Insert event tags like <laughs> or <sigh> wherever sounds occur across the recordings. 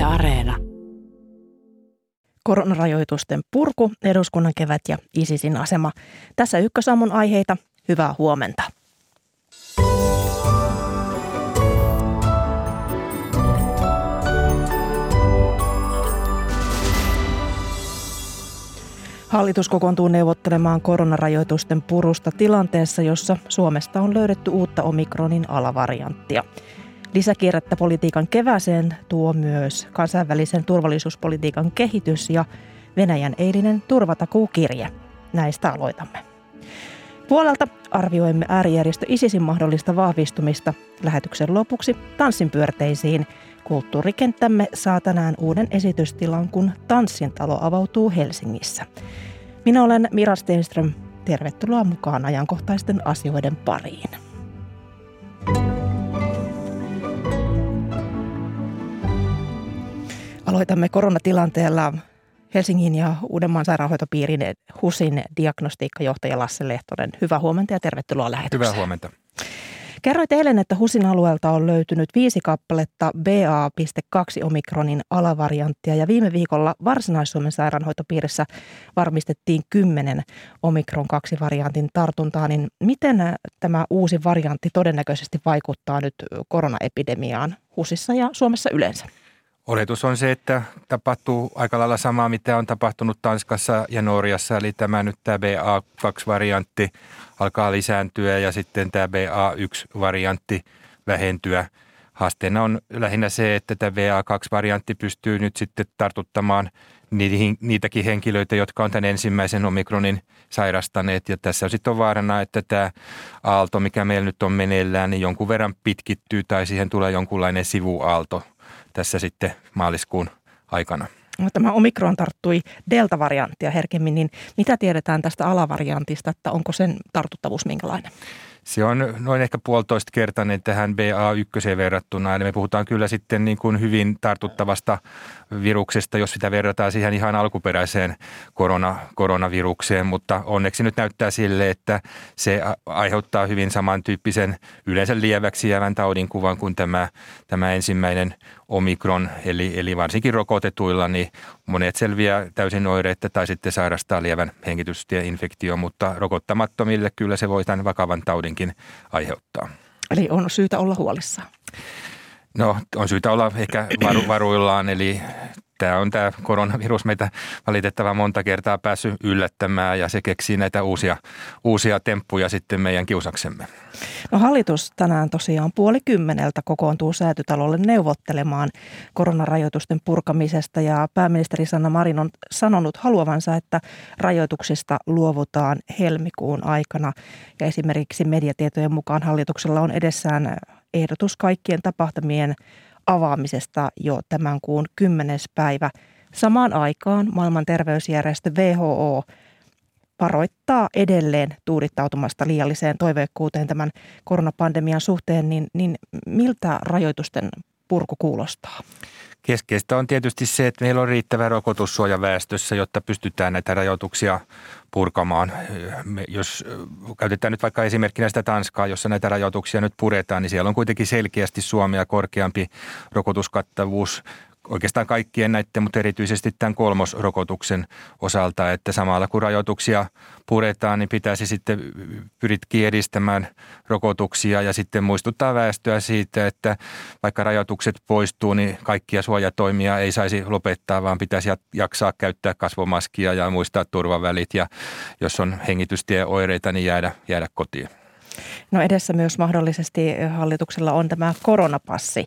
Yle Areena. Koronarajoitusten purku, eduskunnan kevät ja ISISin asema. Tässä ykkösaamun aiheita. Hyvää huomenta. Hallitus kokoontuu neuvottelemaan koronarajoitusten purusta tilanteessa, jossa Suomesta on löydetty uutta omikronin alavarianttia. Lisäkierrettä politiikan keväseen tuo myös kansainvälisen turvallisuuspolitiikan kehitys ja Venäjän eilinen turvatakuukirje. Näistä aloitamme. Puolelta arvioimme äärijärjestö ISISin mahdollista vahvistumista. Lähetyksen lopuksi tanssin pyörteisiin. Kulttuurikenttämme saa tänään uuden esitystilan, kun Tanssin talo avautuu Helsingissä. Minä olen Mira Stenström. Tervetuloa mukaan ajankohtaisten asioiden pariin. Aloitamme koronatilanteella Helsingin ja Uudenmaan sairaanhoitopiirin HUSin diagnostiikkajohtaja Lasse Lehtonen. Hyvää huomenta ja tervetuloa lähetykseen. Hyvää huomenta. Kerroit eilen, että HUSin alueelta on löytynyt viisi kappaletta BA.2 omikronin alavarianttia ja viime viikolla Varsinais-Suomen sairaanhoitopiirissä varmistettiin kymmenen omikron 2 variantin tartuntaa. Niin miten tämä uusi variantti todennäköisesti vaikuttaa nyt koronaepidemiaan HUSissa ja Suomessa yleensä? Oletus on se, että tapahtuu aika lailla samaa, mitä on tapahtunut Tanskassa ja Norjassa. Eli tämä nyt tämä BA2-variantti alkaa lisääntyä ja sitten tämä BA1-variantti vähentyä. Haasteena on lähinnä se, että tämä BA2-variantti pystyy nyt sitten tartuttamaan niitäkin henkilöitä, jotka on tämän ensimmäisen omikronin sairastaneet. Ja tässä on sitten vaarana, että tämä aalto, mikä meillä nyt on meneillään, niin jonkun verran pitkittyy tai siihen tulee jonkunlainen sivuaalto – tässä sitten maaliskuun aikana. Tämä omikron tarttui delta-varianttia herkemmin, niin mitä tiedetään tästä alavariantista, että onko sen tartuttavuus minkälainen? Se on noin ehkä puolitoista kertainen tähän BA1 verrattuna. Eli me puhutaan kyllä sitten niin kuin hyvin tartuttavasta viruksesta, jos sitä verrataan siihen ihan alkuperäiseen korona, koronavirukseen. Mutta onneksi nyt näyttää sille, että se aiheuttaa hyvin samantyyppisen yleensä lieväksi jäävän taudin kuvan kuin tämä, tämä ensimmäinen omikron. Eli, eli varsinkin rokotetuilla niin monet selviää täysin oireita tai sitten sairastaa lievän hengitystieinfektio, mutta rokottamattomille kyllä se voi tämän vakavan taudinkin aiheuttaa. Eli on syytä olla huolissaan. No on syytä olla ehkä varu, varuillaan, eli tämä on tämä koronavirus meitä valitettavan monta kertaa päässyt yllättämään ja se keksii näitä uusia, uusia temppuja sitten meidän kiusaksemme. No hallitus tänään tosiaan puoli kymmeneltä kokoontuu säätytalolle neuvottelemaan koronarajoitusten purkamisesta ja pääministeri Sanna Marin on sanonut haluavansa, että rajoituksista luovutaan helmikuun aikana ja esimerkiksi mediatietojen mukaan hallituksella on edessään ehdotus kaikkien tapahtumien avaamisesta jo tämän kuun 10. päivä. Samaan aikaan maailman terveysjärjestö WHO varoittaa edelleen tuudittautumasta liialliseen toiveikkuuteen tämän koronapandemian suhteen, niin, niin miltä rajoitusten purku kuulostaa? Keskeistä on tietysti se, että meillä on riittävä rokotussuoja väestössä, jotta pystytään näitä rajoituksia purkamaan. Jos käytetään nyt vaikka esimerkkinä sitä Tanskaa, jossa näitä rajoituksia nyt puretaan, niin siellä on kuitenkin selkeästi Suomea korkeampi rokotuskattavuus oikeastaan kaikkien näiden, mutta erityisesti tämän kolmosrokotuksen osalta, että samalla kun rajoituksia puretaan, niin pitäisi sitten pyritkin edistämään rokotuksia ja sitten muistuttaa väestöä siitä, että vaikka rajoitukset poistuu, niin kaikkia suojatoimia ei saisi lopettaa, vaan pitäisi jaksaa käyttää kasvomaskia ja muistaa turvavälit ja jos on hengitystieoireita, niin jäädä, jäädä kotiin. No edessä myös mahdollisesti hallituksella on tämä koronapassi.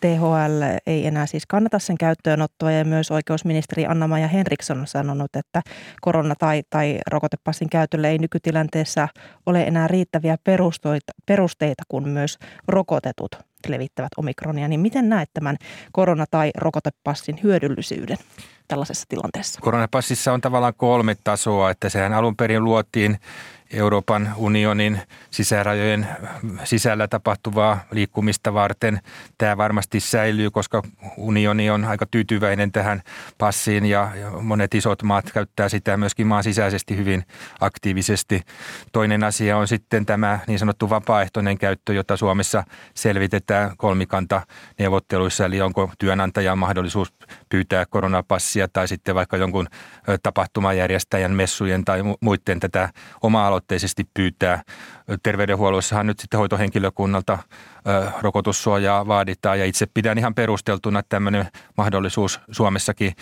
THL ei enää siis kannata sen käyttöönottoa ja myös oikeusministeri Anna-Maja Henriksson on sanonut, että korona- tai, tai rokotepassin käytölle ei nykytilanteessa ole enää riittäviä perusteita, kun myös rokotetut levittävät omikronia. Niin miten näet tämän korona- tai rokotepassin hyödyllisyyden? Tällaisessa tilanteessa? Koronapassissa on tavallaan kolme tasoa, että sehän alun perin luotiin Euroopan unionin sisärajojen sisällä tapahtuvaa liikkumista varten. Tämä varmasti säilyy, koska unioni on aika tyytyväinen tähän passiin ja monet isot maat käyttää sitä myöskin maan sisäisesti hyvin aktiivisesti. Toinen asia on sitten tämä niin sanottu vapaaehtoinen käyttö, jota Suomessa selvitetään kolmikanta neuvotteluissa, eli onko työnantajan mahdollisuus pyytää koronapassia tai sitten vaikka jonkun tapahtumajärjestäjän, messujen tai muiden tätä oma aloitteisesti pyytää. Terveydenhuollossahan nyt sitten hoitohenkilökunnalta rokotussuojaa vaaditaan ja itse pidän ihan perusteltuna, että tämmöinen mahdollisuus Suomessakin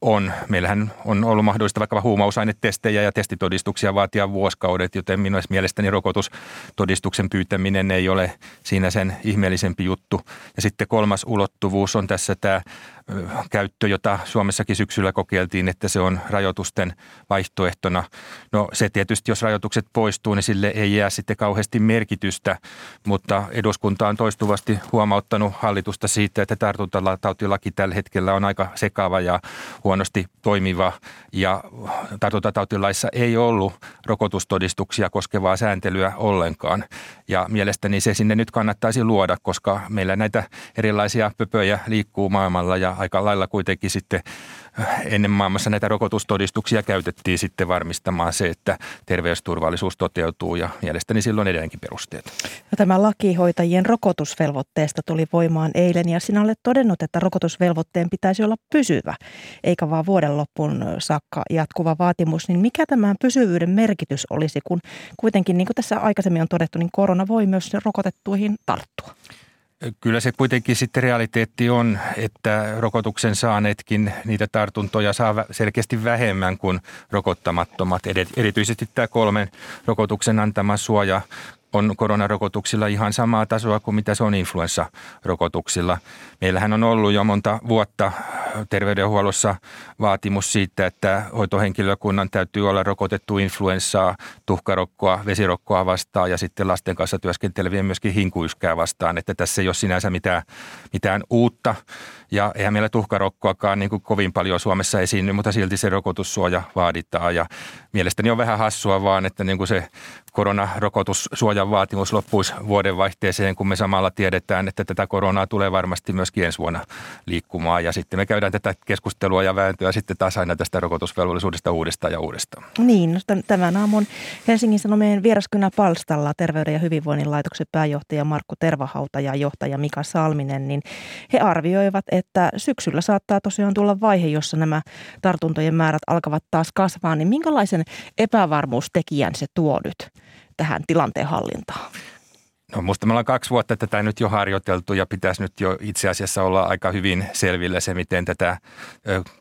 on. Meillähän on ollut mahdollista vaikka huumausainetestejä ja testitodistuksia vaatia vuosikaudet, joten minun mielestäni rokotustodistuksen pyytäminen ei ole siinä sen ihmeellisempi juttu. Ja sitten kolmas ulottuvuus on tässä tämä käyttö, jota Suomessakin syksyllä kokeiltiin, että se on rajoitusten vaihtoehtona. No se tietysti, jos rajoitukset poistuu, niin sille ei jää sitten kauheasti merkitystä, mutta eduskunta on toistuvasti huomauttanut hallitusta siitä, että tartuntatautilaki tällä hetkellä on aika sekava ja huonosti toimiva ja tartuntatautilaissa ei ollut rokotustodistuksia koskevaa sääntelyä ollenkaan. Ja mielestäni se sinne nyt kannattaisi luoda, koska meillä näitä erilaisia pöpöjä liikkuu maailmalla ja aika lailla kuitenkin sitten ennen maailmassa näitä rokotustodistuksia käytettiin sitten varmistamaan se, että terveysturvallisuus toteutuu ja mielestäni silloin edelleenkin perusteet. No, tämä laki hoitajien rokotusvelvoitteesta tuli voimaan eilen ja sinä olet todennut, että rokotusvelvoitteen pitäisi olla pysyvä, eikä vaan vuoden loppuun saakka jatkuva vaatimus. Niin mikä tämän pysyvyyden merkitys olisi, kun kuitenkin niin kuin tässä aikaisemmin on todettu, niin korona voi myös rokotettuihin tarttua? Kyllä se kuitenkin sitten realiteetti on, että rokotuksen saaneetkin niitä tartuntoja saa selkeästi vähemmän kuin rokottamattomat. Erityisesti tämä kolmen rokotuksen antama suoja on koronarokotuksilla ihan samaa tasoa kuin mitä se on influenssarokotuksilla. Meillähän on ollut jo monta vuotta terveydenhuollossa vaatimus siitä, että hoitohenkilökunnan täytyy olla rokotettu influenssaa, tuhkarokkoa, vesirokkoa vastaan ja sitten lasten kanssa työskentelevien myöskin hinkuyskää vastaan. Että tässä ei ole sinänsä mitään, mitään uutta ja eihän meillä tuhkarokkoakaan niin kuin kovin paljon Suomessa esiinny, mutta silti se rokotussuoja vaaditaan ja mielestäni on vähän hassua vaan, että niin kuin se koronarokotussuojan vaatimus loppuisi vuodenvaihteeseen, kun me samalla tiedetään, että tätä koronaa tulee varmasti myöskin ensi vuonna liikkumaan. Ja sitten me käydään tätä keskustelua ja vääntöä sitten taas aina tästä rokotusvelvollisuudesta uudestaan ja uudestaan. Niin, no tämän aamun Helsingin Sanomien vieraskynä palstalla Terveyden ja hyvinvoinnin laitoksen pääjohtaja Markku Tervahauta ja johtaja Mika Salminen, niin he arvioivat, että syksyllä saattaa tosiaan tulla vaihe, jossa nämä tartuntojen määrät alkavat taas kasvaa. Niin minkälaisen epävarmuustekijän se tuo nyt tähän tilanteen hallintaan? No musta me ollaan kaksi vuotta tätä nyt jo harjoiteltu ja pitäisi nyt jo itse asiassa olla aika hyvin selvillä se, miten tätä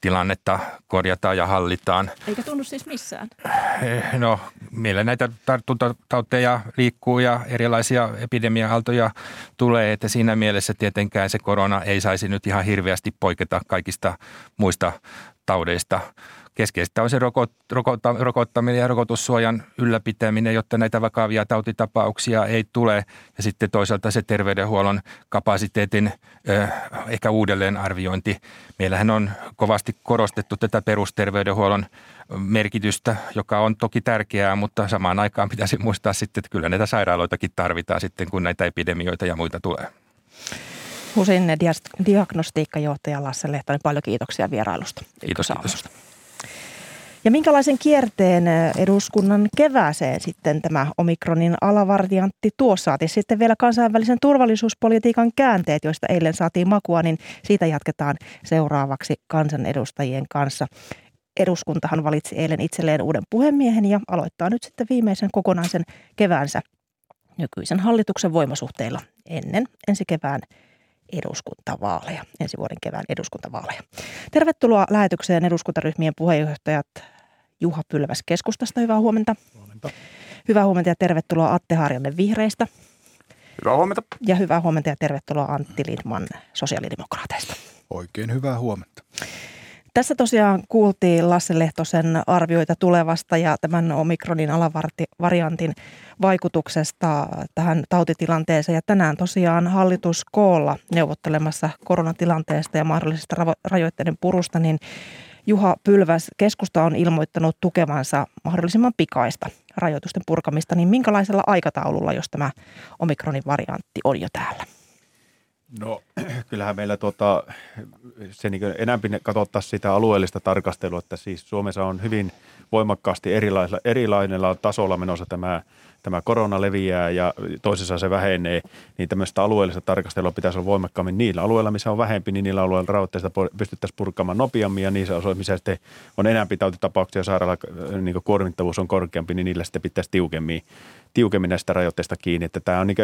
tilannetta korjataan ja hallitaan. Eikä tunnu siis missään? Eh, no meillä näitä tartuntatauteja liikkuu ja erilaisia epidemia-aaltoja tulee, että siinä mielessä tietenkään se korona ei saisi nyt ihan hirveästi poiketa kaikista muista taudeista Keskeistä on se rokot, rokotta, rokottaminen ja rokotussuojan ylläpitäminen, jotta näitä vakavia tautitapauksia ei tule. Ja sitten toisaalta se terveydenhuollon kapasiteetin eh, ehkä uudelleenarviointi. Meillähän on kovasti korostettu tätä perusterveydenhuollon merkitystä, joka on toki tärkeää, mutta samaan aikaan pitäisi muistaa sitten, että kyllä näitä sairaaloitakin tarvitaan sitten, kun näitä epidemioita ja muita tulee. HUSin diagnostiikkajohtaja Lasse Lehtonen, paljon kiitoksia vierailusta. Kiitos, kiitos. Ja minkälaisen kierteen eduskunnan kevääseen sitten tämä omikronin alavariantti tuo saati sitten vielä kansainvälisen turvallisuuspolitiikan käänteet, joista eilen saatiin makua, niin siitä jatketaan seuraavaksi kansanedustajien kanssa. Eduskuntahan valitsi eilen itselleen uuden puhemiehen ja aloittaa nyt sitten viimeisen kokonaisen keväänsä nykyisen hallituksen voimasuhteilla ennen ensi kevään eduskuntavaaleja, ensi vuoden kevään eduskuntavaaleja. Tervetuloa lähetykseen eduskuntaryhmien puheenjohtajat Juha Pylväs keskustasta. Hyvää huomenta. Huomenta. Hyvää huomenta ja tervetuloa Atte Harjanne Vihreistä. Hyvää huomenta. Ja hyvää huomenta ja tervetuloa Antti Lindman sosiaalidemokraateista. Oikein hyvää huomenta. Tässä tosiaan kuultiin Lasse Lehtosen arvioita tulevasta ja tämän omikronin alavariantin vaikutuksesta tähän tautitilanteeseen. Ja tänään tosiaan hallitus koolla neuvottelemassa koronatilanteesta ja mahdollisesta rajoitteiden purusta, niin Juha Pylväs, keskusta on ilmoittanut tukevansa mahdollisimman pikaista rajoitusten purkamista, niin minkälaisella aikataululla, jos tämä omikronin variantti on jo täällä? No <clears throat> kyllähän meillä tuota, se niin enemmän katsottaisiin sitä alueellista tarkastelua, että siis Suomessa on hyvin voimakkaasti erilaisella, erilaisella tasolla menossa tämä tämä korona leviää ja toisessa se vähenee, niin tämmöistä alueellista tarkastelua pitäisi olla voimakkaammin niillä alueilla, missä on vähempi, niin niillä alueilla rajoitteista pystyttäisiin purkamaan nopeammin ja niissä osoissa, missä sitten on enemmän tautitapauksia ja sairaala niin kuormittavuus on korkeampi, niin niillä sitten pitäisi tiukemmin tiukemmin näistä rajoitteista kiinni. Että tämä on niin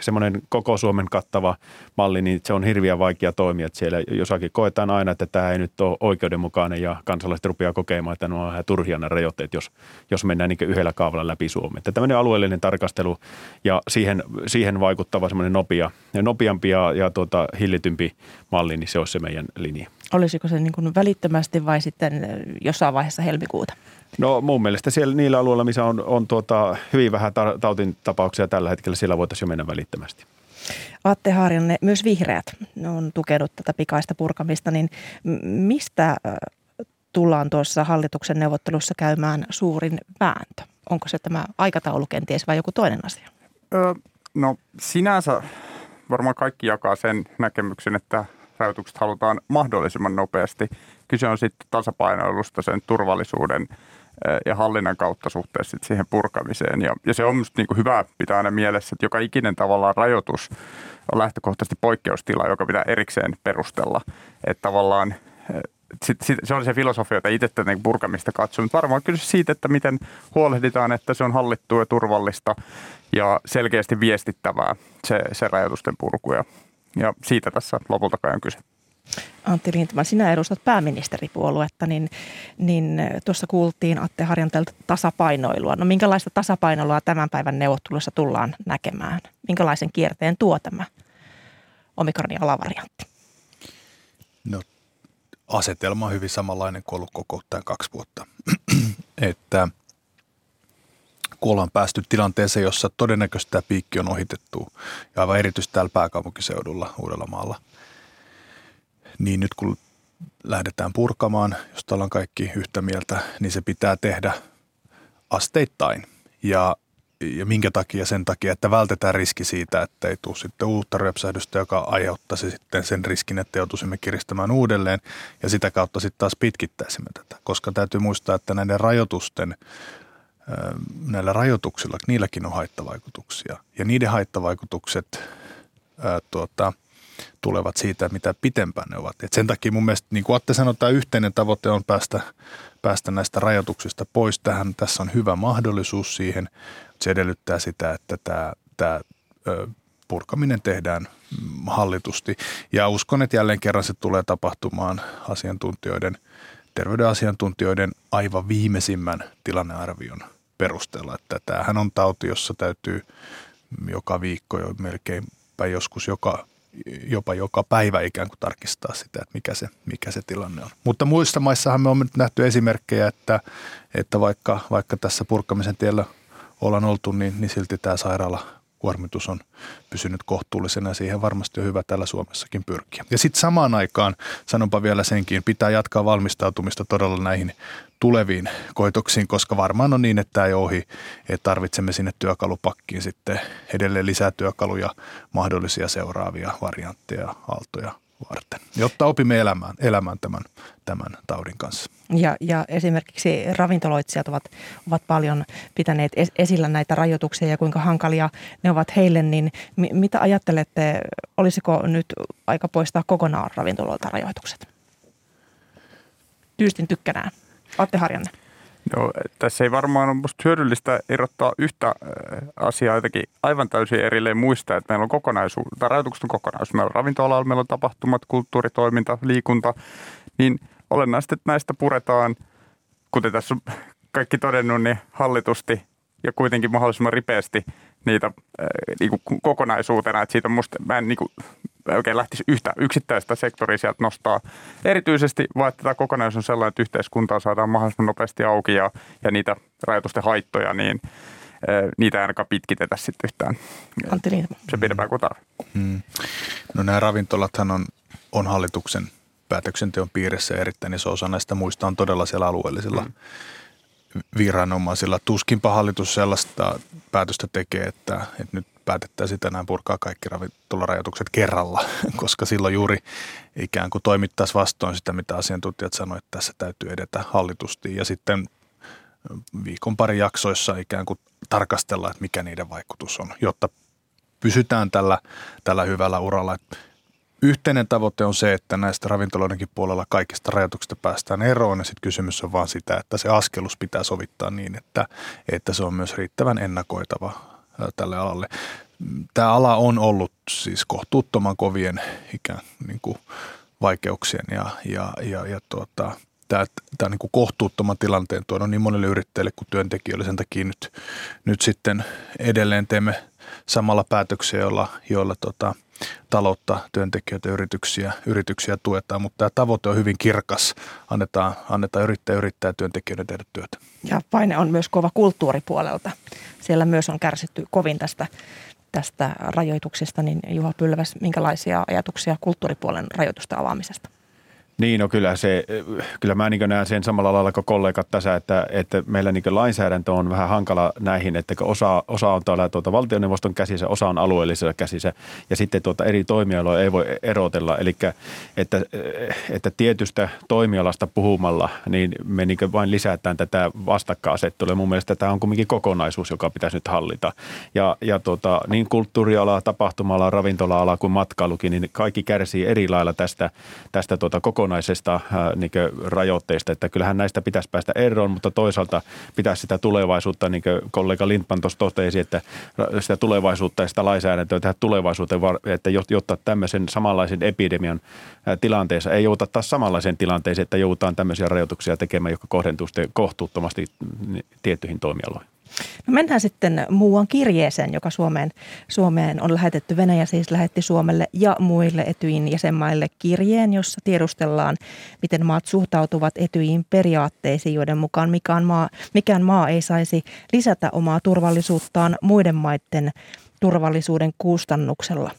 semmoinen koko Suomen kattava malli, niin se on hirveän vaikea toimia. Että siellä jossakin koetaan aina, että tämä ei nyt ole oikeudenmukainen ja kansalaiset rupeaa kokemaan, että ne on turhia nämä rajoitteet, jos, jos mennään niin yhdellä kaavalla läpi Suomeen. Että tämmöinen alueellinen tarkastelu ja siihen, siihen vaikuttava semmoinen nopea, nopeampi ja, ja tuota, hillitympi malli, niin se olisi se meidän linja. Olisiko se niin kuin välittömästi vai sitten jossain vaiheessa helmikuuta? No mun mielestä siellä niillä alueilla, missä on, on tuota, hyvin vähän tautin tapauksia tällä hetkellä, siellä voitaisiin jo mennä välittömästi. Atte Harjanne, myös vihreät on tukenut tätä pikaista purkamista, niin mistä tullaan tuossa hallituksen neuvottelussa käymään suurin vääntö? Onko se tämä aikataulu kenties vai joku toinen asia? Öö, no sinänsä varmaan kaikki jakaa sen näkemyksen, että rajoitukset halutaan mahdollisimman nopeasti. Kyse on sitten tasapainoilusta sen turvallisuuden ja hallinnan kautta suhteessa siihen purkamiseen. Ja, ja se on minusta niin hyvä pitää aina mielessä, että joka ikinen tavallaan rajoitus on lähtökohtaisesti poikkeustila, joka pitää erikseen perustella. Että tavallaan sit, sit, se on se filosofia, jota itse tätä purkamista katson. Mutta varmaan kyllä siitä, että miten huolehditaan, että se on hallittua ja turvallista ja selkeästi viestittävää se, se rajoitusten purku. Ja, ja siitä tässä lopulta on kyse. Antti Lindman, sinä edustat pääministeripuoluetta, niin, niin tuossa kuultiin Atte Harjantelta tasapainoilua. No minkälaista tasapainoilua tämän päivän neuvottelussa tullaan näkemään? Minkälaisen kierteen tuo tämä omikronin alavariantti? No asetelma on hyvin samanlainen kuin ollut koko tämän kaksi vuotta. <clears throat> että kun ollaan päästy tilanteeseen, jossa todennäköisesti tämä piikki on ohitettu ja aivan erityisesti täällä pääkaupunkiseudulla Uudellamaalla – niin nyt kun lähdetään purkamaan, jos ollaan kaikki yhtä mieltä, niin se pitää tehdä asteittain. Ja, ja minkä takia? Sen takia, että vältetään riski siitä, että ei tule sitten uutta ryöpsähdystä, joka aiheuttaisi sitten sen riskin, että joutuisimme kiristämään uudelleen ja sitä kautta sitten taas pitkittäisimme tätä. Koska täytyy muistaa, että näiden rajoitusten näillä rajoituksilla, niilläkin on haittavaikutuksia. Ja niiden haittavaikutukset ää, tuota – tulevat siitä, mitä pitempään ne ovat. Et sen takia mun mielestä, niin kuin Atte sanoi, tämä yhteinen tavoite on päästä, päästä näistä rajoituksista pois. Tähän, tässä on hyvä mahdollisuus siihen. Se edellyttää sitä, että tämä, tämä purkaminen tehdään hallitusti. Ja uskon, että jälleen kerran se tulee tapahtumaan asiantuntijoiden, terveyden asiantuntijoiden aivan viimeisimmän tilannearvion perusteella. Että tämähän on tauti, jossa täytyy joka viikko jo melkein tai joskus joka jopa joka päivä ikään kuin tarkistaa sitä, että mikä se, mikä se tilanne on. Mutta muissa maissahan me on nyt nähty esimerkkejä, että, että vaikka, vaikka tässä purkamisen tiellä ollaan oltu, niin, niin silti tämä sairaala kuormitus on pysynyt kohtuullisena ja siihen varmasti on hyvä täällä Suomessakin pyrkiä. Ja sitten samaan aikaan, sanonpa vielä senkin, pitää jatkaa valmistautumista todella näihin tuleviin koitoksiin, koska varmaan on niin, että tämä ei ohi, että tarvitsemme sinne työkalupakkiin sitten edelleen lisää työkaluja, mahdollisia seuraavia variantteja, aaltoja varten, jotta opimme elämään, elämään tämän, tämän taudin kanssa. Ja, ja esimerkiksi ravintoloitsijat ovat, ovat paljon pitäneet esillä näitä rajoituksia ja kuinka hankalia ne ovat heille, niin mi, mitä ajattelette, olisiko nyt aika poistaa kokonaan ravintoloilta rajoitukset? Tyystin tykkänään. Atte Harjanne. Joo, tässä ei varmaan ole musta hyödyllistä erottaa yhtä äh, asiaa jotenkin aivan täysin erilleen muista, että meillä on kokonaisuus, tai rajoitukset on kokonaisuus. Meillä on ravintola meillä on tapahtumat, kulttuuritoiminta, liikunta, niin olennaisesti, että näistä puretaan, kuten tässä on kaikki todennut, niin hallitusti ja kuitenkin mahdollisimman ripeästi niitä äh, niin kuin kokonaisuutena. Että siitä on musta, mä en niin kuin, oikein lähtisi yhtä yksittäistä sektoria sieltä nostaa. Erityisesti vaan, että tämä kokonaisuus on sellainen, että yhteiskuntaa saadaan mahdollisimman nopeasti auki ja, ja niitä rajoitusten haittoja, niin äh, niitä ei ainakaan pitkitetä sitten yhtään. Antti Se pidempään kuin tarve. Hmm. No nämä ravintolathan on, on hallituksen päätöksenteon piirissä ja erittäin iso osa näistä muista on todella siellä alueellisilla mm. viranomaisilla. Tuskinpa hallitus sellaista päätöstä tekee, että, että nyt päätettäisiin tänään purkaa kaikki ravintolarajoitukset kerralla, <laughs> koska silloin juuri ikään kuin toimittaisiin vastoin sitä, mitä asiantuntijat sanoivat, että tässä täytyy edetä hallitusti. Ja sitten viikon pari jaksoissa ikään kuin tarkastella, että mikä niiden vaikutus on, jotta pysytään tällä, tällä hyvällä uralla. Yhteinen tavoite on se, että näistä ravintoloidenkin puolella kaikista rajoituksista päästään eroon ja sitten kysymys on vaan sitä, että se askelus pitää sovittaa niin, että, että se on myös riittävän ennakoitava tälle alalle. Tämä ala on ollut siis kohtuuttoman kovien ikään niin kuin vaikeuksien ja, ja, ja, ja tuota, tämä, tämä niin kuin kohtuuttoman tilanteen tuonut niin monelle yrittäjälle kuin työntekijöille. Sen takia nyt, nyt sitten edelleen teemme samalla päätöksiä, joilla, joilla tota, taloutta, työntekijöitä, yrityksiä, yrityksiä tuetaan, mutta tämä tavoite on hyvin kirkas. Annetaan, annetaan yrittäjä yrittää työntekijöiden tehdä työtä. Ja paine on myös kova kulttuuripuolelta. Siellä myös on kärsitty kovin tästä, tästä rajoituksista, niin Juha Pylväs, minkälaisia ajatuksia kulttuuripuolen rajoitusta avaamisesta? Niin, no kyllä, se, kyllä mä niin näen sen samalla lailla kuin kollegat tässä, että, että meillä niin lainsäädäntö on vähän hankala näihin, että osa, osa on täällä tuota valtioneuvoston käsissä, osa on alueellisella käsissä ja sitten tuota eri toimialoja ei voi erotella. Eli että, että tietystä toimialasta puhumalla, niin me niin vain lisätään tätä vastakkainasettelua. Mun mielestä tämä on kuitenkin kokonaisuus, joka pitäisi nyt hallita. Ja, ja tuota, niin kulttuuriala, tapahtuma-ala, ravintola-ala kuin matkailukin, niin kaikki kärsii eri lailla tästä, tästä tuota kokonaisuudesta kokonaisesta niin rajoitteista, että kyllähän näistä pitäisi päästä eroon, mutta toisaalta pitäisi sitä tulevaisuutta, niin kuin kollega Lindman tuossa totesi, että sitä tulevaisuutta ja sitä lainsäädäntöä tehdä tulevaisuuteen, että jotta tämmöisen samanlaisen epidemian tilanteessa ei jouta taas samanlaiseen tilanteeseen, että joudutaan tämmöisiä rajoituksia tekemään, jotka kohdentuu kohtuuttomasti tiettyihin toimialoihin. No mennään sitten muuan kirjeeseen, joka Suomeen, Suomeen on lähetetty. Venäjä siis lähetti Suomelle ja muille Etyin jäsenmaille kirjeen, jossa tiedustellaan, miten maat suhtautuvat Etyin periaatteisiin, joiden mukaan mikään maa, mikään maa ei saisi lisätä omaa turvallisuuttaan muiden maiden turvallisuuden kustannuksella.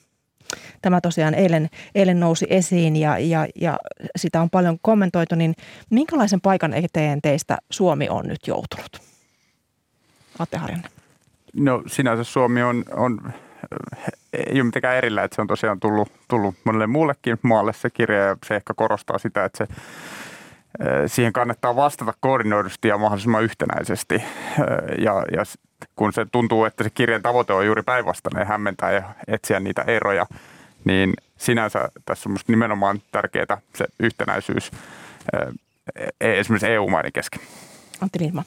Tämä tosiaan eilen, eilen nousi esiin ja, ja, ja sitä on paljon kommentoitu, niin minkälaisen paikan eteen teistä Suomi on nyt joutunut? Atte Harjanne? No sinänsä Suomi on, on ei ole mitenkään erillä, että se on tosiaan tullut, tullut monelle muullekin maalle se kirja ja se ehkä korostaa sitä, että se siihen kannattaa vastata koordinoidusti ja mahdollisimman yhtenäisesti. Ja, ja kun se tuntuu, että se kirjan tavoite on juuri päinvastainen, hämmentää ja etsiä niitä eroja, niin sinänsä tässä on minusta nimenomaan tärkeää se yhtenäisyys e, esimerkiksi EU-maiden kesken. Antti Lindman.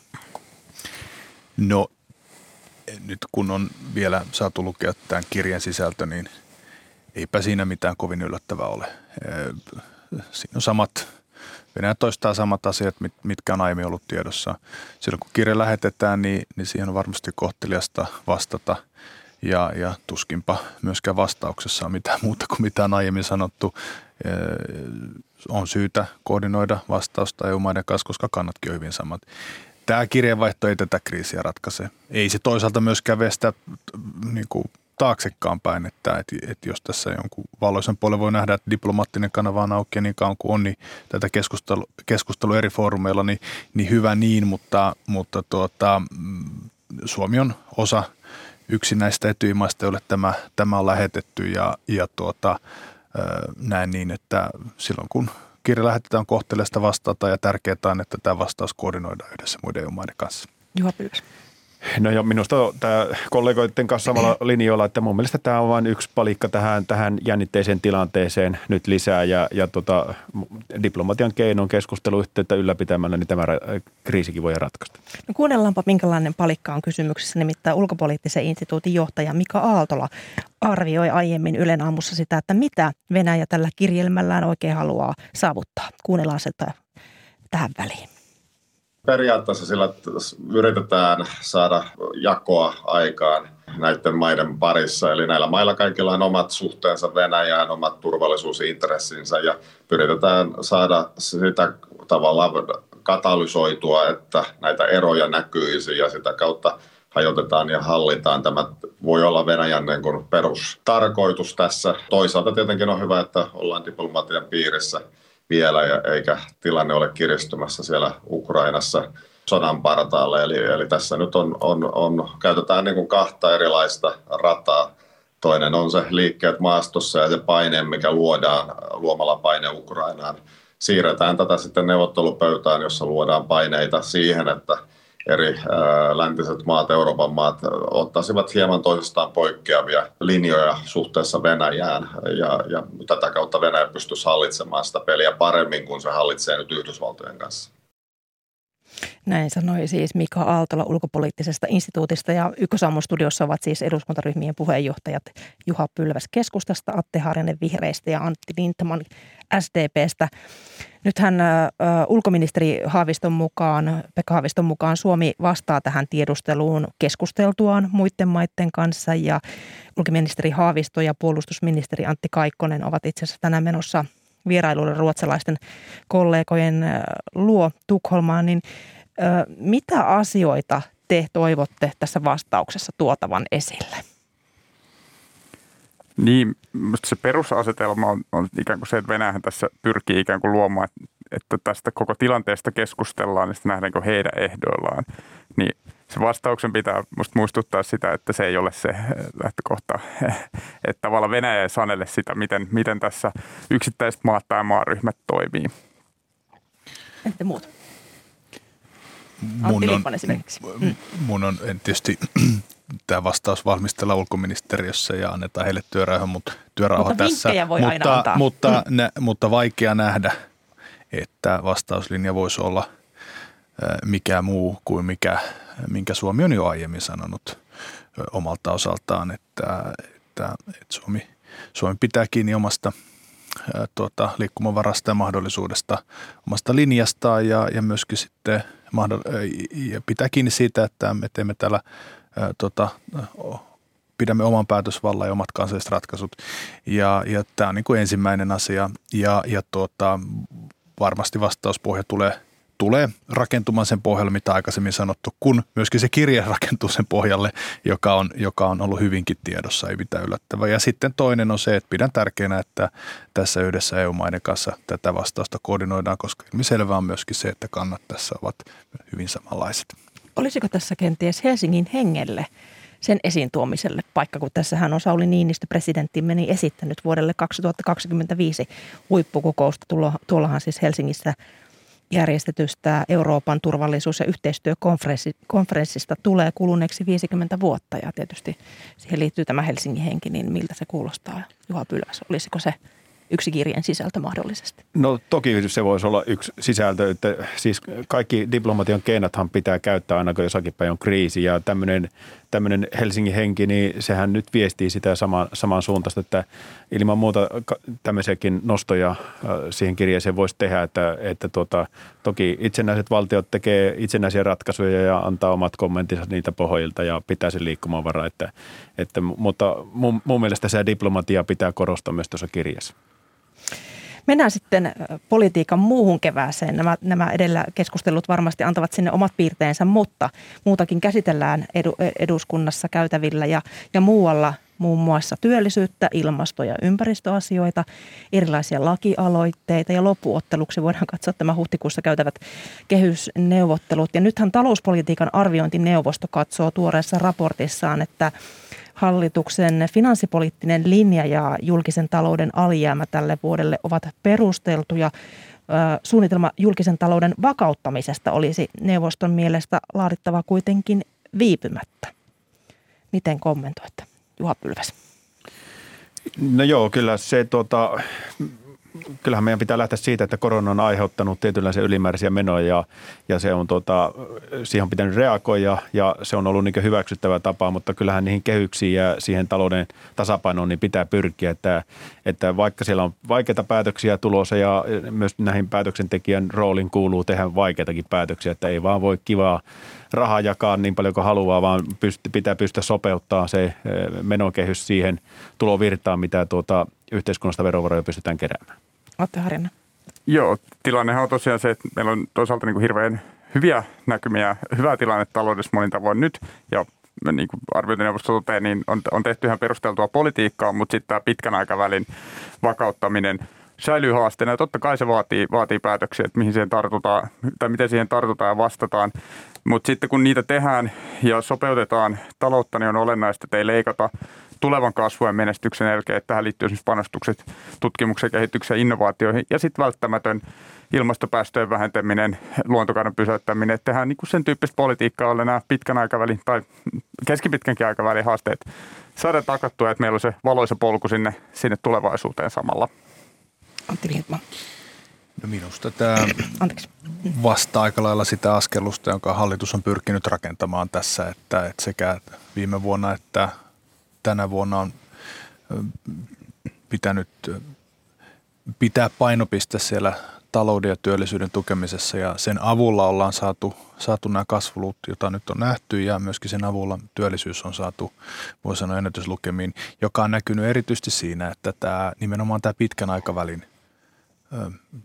No nyt kun on vielä saatu lukea tämän kirjan sisältö, niin eipä siinä mitään kovin yllättävää ole. Siinä on samat, Venäjä toistaa samat asiat, mitkä on aiemmin ollut tiedossa. Silloin kun kirja lähetetään, niin, niin siihen on varmasti kohteliasta vastata. Ja, ja tuskinpa myöskään vastauksessa on mitään muuta kuin mitä on aiemmin sanottu. On syytä koordinoida vastausta EU-maiden kanssa, koska kannatkin on hyvin samat tämä kirjeenvaihto ei tätä kriisiä ratkaise. Ei se toisaalta myöskään vestä niin kuin taaksekaan päin, että, että, että jos tässä jonkun valoisen puolen voi nähdä, että diplomaattinen kanava on auki niin kauan kuin on, niin tätä keskustelu, keskustelu eri foorumeilla, niin, niin hyvä niin, mutta, mutta tuota, Suomi on osa yksi näistä etyimaista, joille tämä, tämä on lähetetty ja, ja tuota, näen niin, että silloin kun kirja lähetetään kohteleesta vastata ja tärkeää on, että tämä vastaus koordinoidaan yhdessä muiden EU-maiden kanssa. Juha Pylväs. No jo minusta tämä kollegoiden kanssa samalla <clears throat> linjoilla, että mun mielestä tämä on vain yksi palikka tähän, tähän jännitteiseen tilanteeseen nyt lisää ja, ja tota, diplomatian keinon keskusteluyhteyttä ylläpitämällä, niin tämä kriisikin voi ratkaista. No kuunnellaanpa minkälainen palikka on kysymyksessä, nimittäin ulkopoliittisen instituutin johtaja Mika Aaltola arvioi aiemmin Ylen aamussa sitä, että mitä Venäjä tällä kirjelmällään oikein haluaa saavuttaa. Kuunnellaan sitä tähän väliin periaatteessa sillä yritetään saada jakoa aikaan näiden maiden parissa. Eli näillä mailla kaikilla on omat suhteensa Venäjään, omat turvallisuusintressinsä ja pyritetään saada sitä tavallaan katalysoitua, että näitä eroja näkyisi ja sitä kautta hajotetaan ja hallitaan. Tämä voi olla Venäjän niin kuin perustarkoitus tässä. Toisaalta tietenkin on hyvä, että ollaan diplomatian piirissä vielä, eikä tilanne ole kiristymässä siellä Ukrainassa sodan partaalle. Eli, eli tässä nyt on, on, on käytetään niin kuin kahta erilaista rataa. Toinen on se liikkeet maastossa ja se paine, mikä luodaan luomalla paine Ukrainaan. Siirretään tätä sitten neuvottelupöytään, jossa luodaan paineita siihen, että eri läntiset maat, Euroopan maat ottaisivat hieman toisistaan poikkeavia linjoja suhteessa Venäjään ja, ja tätä kautta Venäjä pystyisi hallitsemaan sitä peliä paremmin kuin se hallitsee nyt Yhdysvaltojen kanssa. Näin sanoi siis Mika Aaltola ulkopoliittisesta instituutista ja Ykkösaamun studiossa ovat siis eduskuntaryhmien puheenjohtajat Juha Pylväs keskustasta, Atte Harjanne vihreistä ja Antti Lintaman SDPstä. Nythän ulkoministeri Haaviston mukaan, Pekka Haaviston mukaan Suomi vastaa tähän tiedusteluun keskusteltuaan muiden maiden kanssa ja ulkoministeri Haavisto ja puolustusministeri Antti Kaikkonen ovat itse asiassa tänään menossa vierailulle ruotsalaisten kollegojen luo Tukholmaan, niin mitä asioita te toivotte tässä vastauksessa tuotavan esille? Niin, se perusasetelma on, on ikään kuin se, että Venäjä tässä pyrkii ikään kuin luomaan, että tästä koko tilanteesta keskustellaan ja sitten nähdäänkö heidän ehdoillaan. Niin se vastauksen pitää musta muistuttaa sitä, että se ei ole se lähtökohta, <laughs> että tavallaan Venäjä ei sanelle sitä, miten, miten tässä yksittäiset maat tai maaryhmät toimii. Entä muut? Mun on, mun on tietysti tämä vastaus valmistella ulkoministeriössä ja annetaan heille työrauha, mutta työrauha mutta tässä. voi mutta, aina antaa. Mutta, mm. nä, mutta vaikea nähdä, että vastauslinja voisi olla mikä muu kuin mikä, minkä Suomi on jo aiemmin sanonut omalta osaltaan, että, että, että Suomi, Suomi pitää kiinni omasta tuota, liikkumavarasta ja mahdollisuudesta omasta linjastaan ja, ja myöskin sitten ja pitää kiinni siitä, että me teemme täällä tota, pidämme oman päätösvallan ja omat kansalliset ratkaisut. Ja, ja tämä on niin kuin ensimmäinen asia. Ja, ja tuota, varmasti vastauspohja tulee tulee rakentumaan sen pohjalle, mitä aikaisemmin sanottu, kun myöskin se kirje <laughs> rakentuu sen pohjalle, joka on, joka on ollut hyvinkin tiedossa, ei mitään yllättävää. Ja sitten toinen on se, että pidän tärkeänä, että tässä yhdessä EU-maiden kanssa tätä vastausta koordinoidaan, koska selvää on myöskin se, että kannat tässä ovat hyvin samanlaiset. Olisiko tässä kenties Helsingin hengelle sen esiin tuomiselle paikka, kun tässähän on Sauli Niinistö presidentti meni esittänyt vuodelle 2025 huippukokousta. Tuollahan siis Helsingissä järjestetystä Euroopan turvallisuus- ja yhteistyökonferenssista tulee kuluneeksi 50 vuotta ja tietysti siihen liittyy tämä Helsingin henki, niin miltä se kuulostaa Juha Pylväs? Olisiko se yksi kirjeen sisältö mahdollisesti? No toki se voisi olla yksi sisältö, että siis kaikki diplomatian keinothan pitää käyttää aina kun jossakin päin on kriisi ja tämmöinen, tämmöinen Helsingin henki, niin sehän nyt viestii sitä sama, saman suuntaista, että ilman muuta tämmöisiäkin nostoja äh, siihen kirjeeseen voisi tehdä, että, että tuota, toki itsenäiset valtiot tekee itsenäisiä ratkaisuja ja antaa omat kommenttinsa niitä pohjilta ja pitää sen liikkumavaraa, että, että, mutta mun, mun mielestä se diplomatia pitää korostaa myös tuossa kirjassa. Mennään sitten politiikan muuhun kevääseen. Nämä, nämä edellä keskustelut varmasti antavat sinne omat piirteensä, mutta muutakin käsitellään edu, eduskunnassa käytävillä ja, ja muualla muun muassa työllisyyttä, ilmasto- ja ympäristöasioita, erilaisia lakialoitteita ja loppuotteluksi voidaan katsoa tämä huhtikuussa käytävät kehysneuvottelut. Ja nythän talouspolitiikan arviointineuvosto katsoo tuoreessa raportissaan, että hallituksen finanssipoliittinen linja ja julkisen talouden alijäämä tälle vuodelle ovat perusteltuja. Suunnitelma julkisen talouden vakauttamisesta olisi neuvoston mielestä laadittava kuitenkin viipymättä. Miten kommentoitte, Juha Pylväs? No joo, kyllä se tuota, kyllähän meidän pitää lähteä siitä, että korona on aiheuttanut tietynlaisia ylimääräisiä menoja ja, ja se on tuota, siihen on pitänyt reagoida ja se on ollut niin hyväksyttävä tapa, mutta kyllähän niihin kehyksiin ja siihen talouden tasapainoon niin pitää pyrkiä, että, että vaikka siellä on vaikeita päätöksiä tulossa ja myös näihin päätöksentekijän roolin kuuluu tehdä vaikeitakin päätöksiä, että ei vaan voi kivaa rahaa jakaa niin paljon kuin haluaa, vaan pitää pystyä sopeuttaa se eh, menokehys siihen tulovirtaan, mitä tuota yhteiskunnasta verovaroja pystytään keräämään. Atte Harjanne. Joo, tilannehan on tosiaan se, että meillä on toisaalta niin kuin hirveän hyviä näkymiä, hyvää tilanne taloudessa monin tavoin nyt ja niin kuin arviointineuvosto toteaa, niin on, on tehty ihan perusteltua politiikkaa, mutta sitten tämä pitkän aikavälin vakauttaminen säilyy haasteena ja totta kai se vaatii, vaatii päätöksiä, että mihin siihen tartutaan tai miten siihen tartutaan ja vastataan. Mutta sitten kun niitä tehdään ja sopeutetaan taloutta, niin on olennaista, että ei leikata tulevan kasvun ja menestyksen jälkeen, että tähän liittyy esimerkiksi panostukset tutkimuksen, kehitykseen, innovaatioihin ja sitten välttämätön ilmastopäästöjen vähentäminen, luontokadon pysäyttäminen, että tehdään niin sen tyyppistä politiikkaa, jolla nämä pitkän aikavälin tai keskipitkänkin aikavälin haasteet saada takattua, että meillä on se valoisa polku sinne, sinne tulevaisuuteen samalla. Antti Lindman. No minusta tämä <clears throat> Anteeksi. vastaa aika lailla sitä askelusta, jonka hallitus on pyrkinyt rakentamaan tässä, että, että sekä viime vuonna että tänä vuonna on pitänyt pitää painopiste siellä talouden ja työllisyyden tukemisessa ja sen avulla ollaan saatu, saatu nämä kasvulut, joita nyt on nähty ja myöskin sen avulla työllisyys on saatu, voi sanoa ennätyslukemiin, joka on näkynyt erityisesti siinä, että tämä, nimenomaan tämä pitkän aikavälin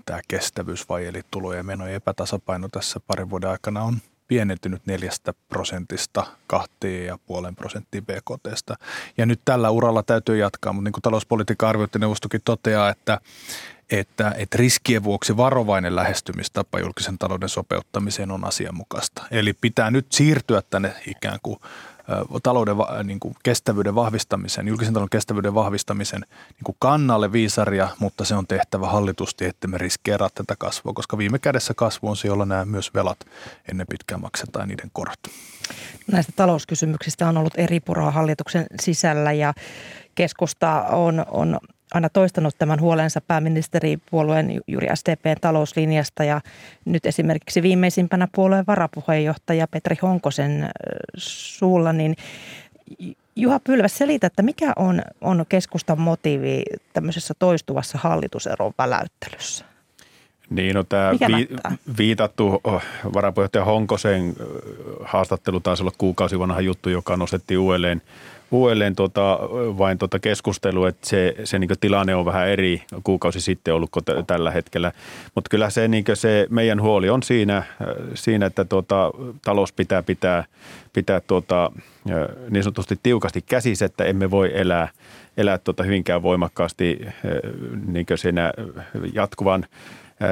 tämä kestävyysvaje eli tulojen ja menojen epätasapaino tässä parin vuoden aikana on pienentynyt neljästä prosentista kahteen ja puolen prosenttiin BKTstä. Ja nyt tällä uralla täytyy jatkaa, mutta niin kuin talouspolitiikan arviointineuvostokin toteaa, että, että, että riskien vuoksi varovainen lähestymistapa julkisen talouden sopeuttamiseen on asianmukaista. Eli pitää nyt siirtyä tänne ikään kuin talouden niin kuin kestävyyden vahvistamisen, julkisen talouden kestävyyden vahvistamisen niin kuin kannalle viisaria, mutta se on tehtävä hallitusti, että me riskeeraa tätä kasvua, koska viime kädessä kasvu on se, jolla nämä myös velat ennen pitkään maksetaan niiden korot. Näistä talouskysymyksistä on ollut eri puraa hallituksen sisällä ja keskusta on, on aina toistanut tämän huolensa pääministeripuolueen juuri SDPn talouslinjasta ja nyt esimerkiksi viimeisimpänä puolueen varapuheenjohtaja Petri Honkosen suulla, niin Juha Pylväs, selitä, että mikä on, on keskustan motiivi tämmöisessä toistuvassa hallituseron väläyttelyssä? Niin, no tämä vi- viitattu varapuheenjohtaja Honkosen haastattelu taisi olla kuukausi vanha juttu, joka nostettiin uudelleen – uudelleen tuota, vain tuota keskustelua, että se, se niin tilanne on vähän eri kuukausi sitten ollut kuin t- tällä hetkellä. Mutta kyllä se, niin se meidän huoli on siinä, siinä että tuota, talous pitää pitää, pitää tuota, niin sanotusti tiukasti käsissä, että emme voi elää, elää tuota hyvinkään voimakkaasti niin siinä jatkuvan –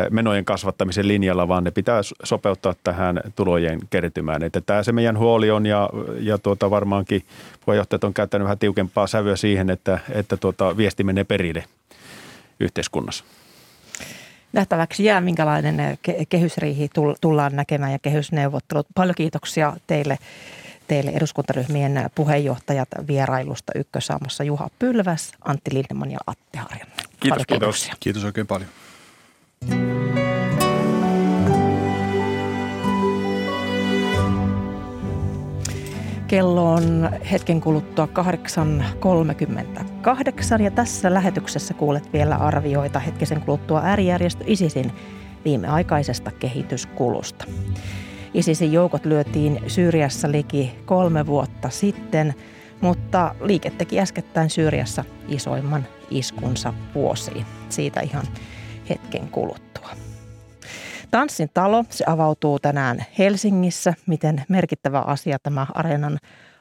menojen kasvattamisen linjalla, vaan ne pitää sopeuttaa tähän tulojen kertymään. Että tämä se meidän huoli on ja, ja tuota varmaankin puheenjohtajat on käyttänyt vähän tiukempaa sävyä siihen, että, että tuota viesti menee perille yhteiskunnassa. Nähtäväksi jää, minkälainen kehysriihi tullaan näkemään ja kehysneuvottelut. Paljon kiitoksia teille teille eduskuntaryhmien puheenjohtajat vierailusta Ykkösaamassa Juha Pylväs, Antti Lindeman ja Atte Harjanne. Kiitos, kiitos. Kiitos oikein paljon. Kello on hetken kuluttua 8.38 ja tässä lähetyksessä kuulet vielä arvioita hetkisen kuluttua äärijärjestö ISISin viimeaikaisesta kehityskulusta. ISISin joukot lyötiin Syyriassa liki kolme vuotta sitten, mutta liike teki äskettäin Syyriassa isoimman iskunsa vuosiin. Siitä ihan hetken kuluttua. Tanssin talo, se avautuu tänään Helsingissä. Miten merkittävä asia tämä areenan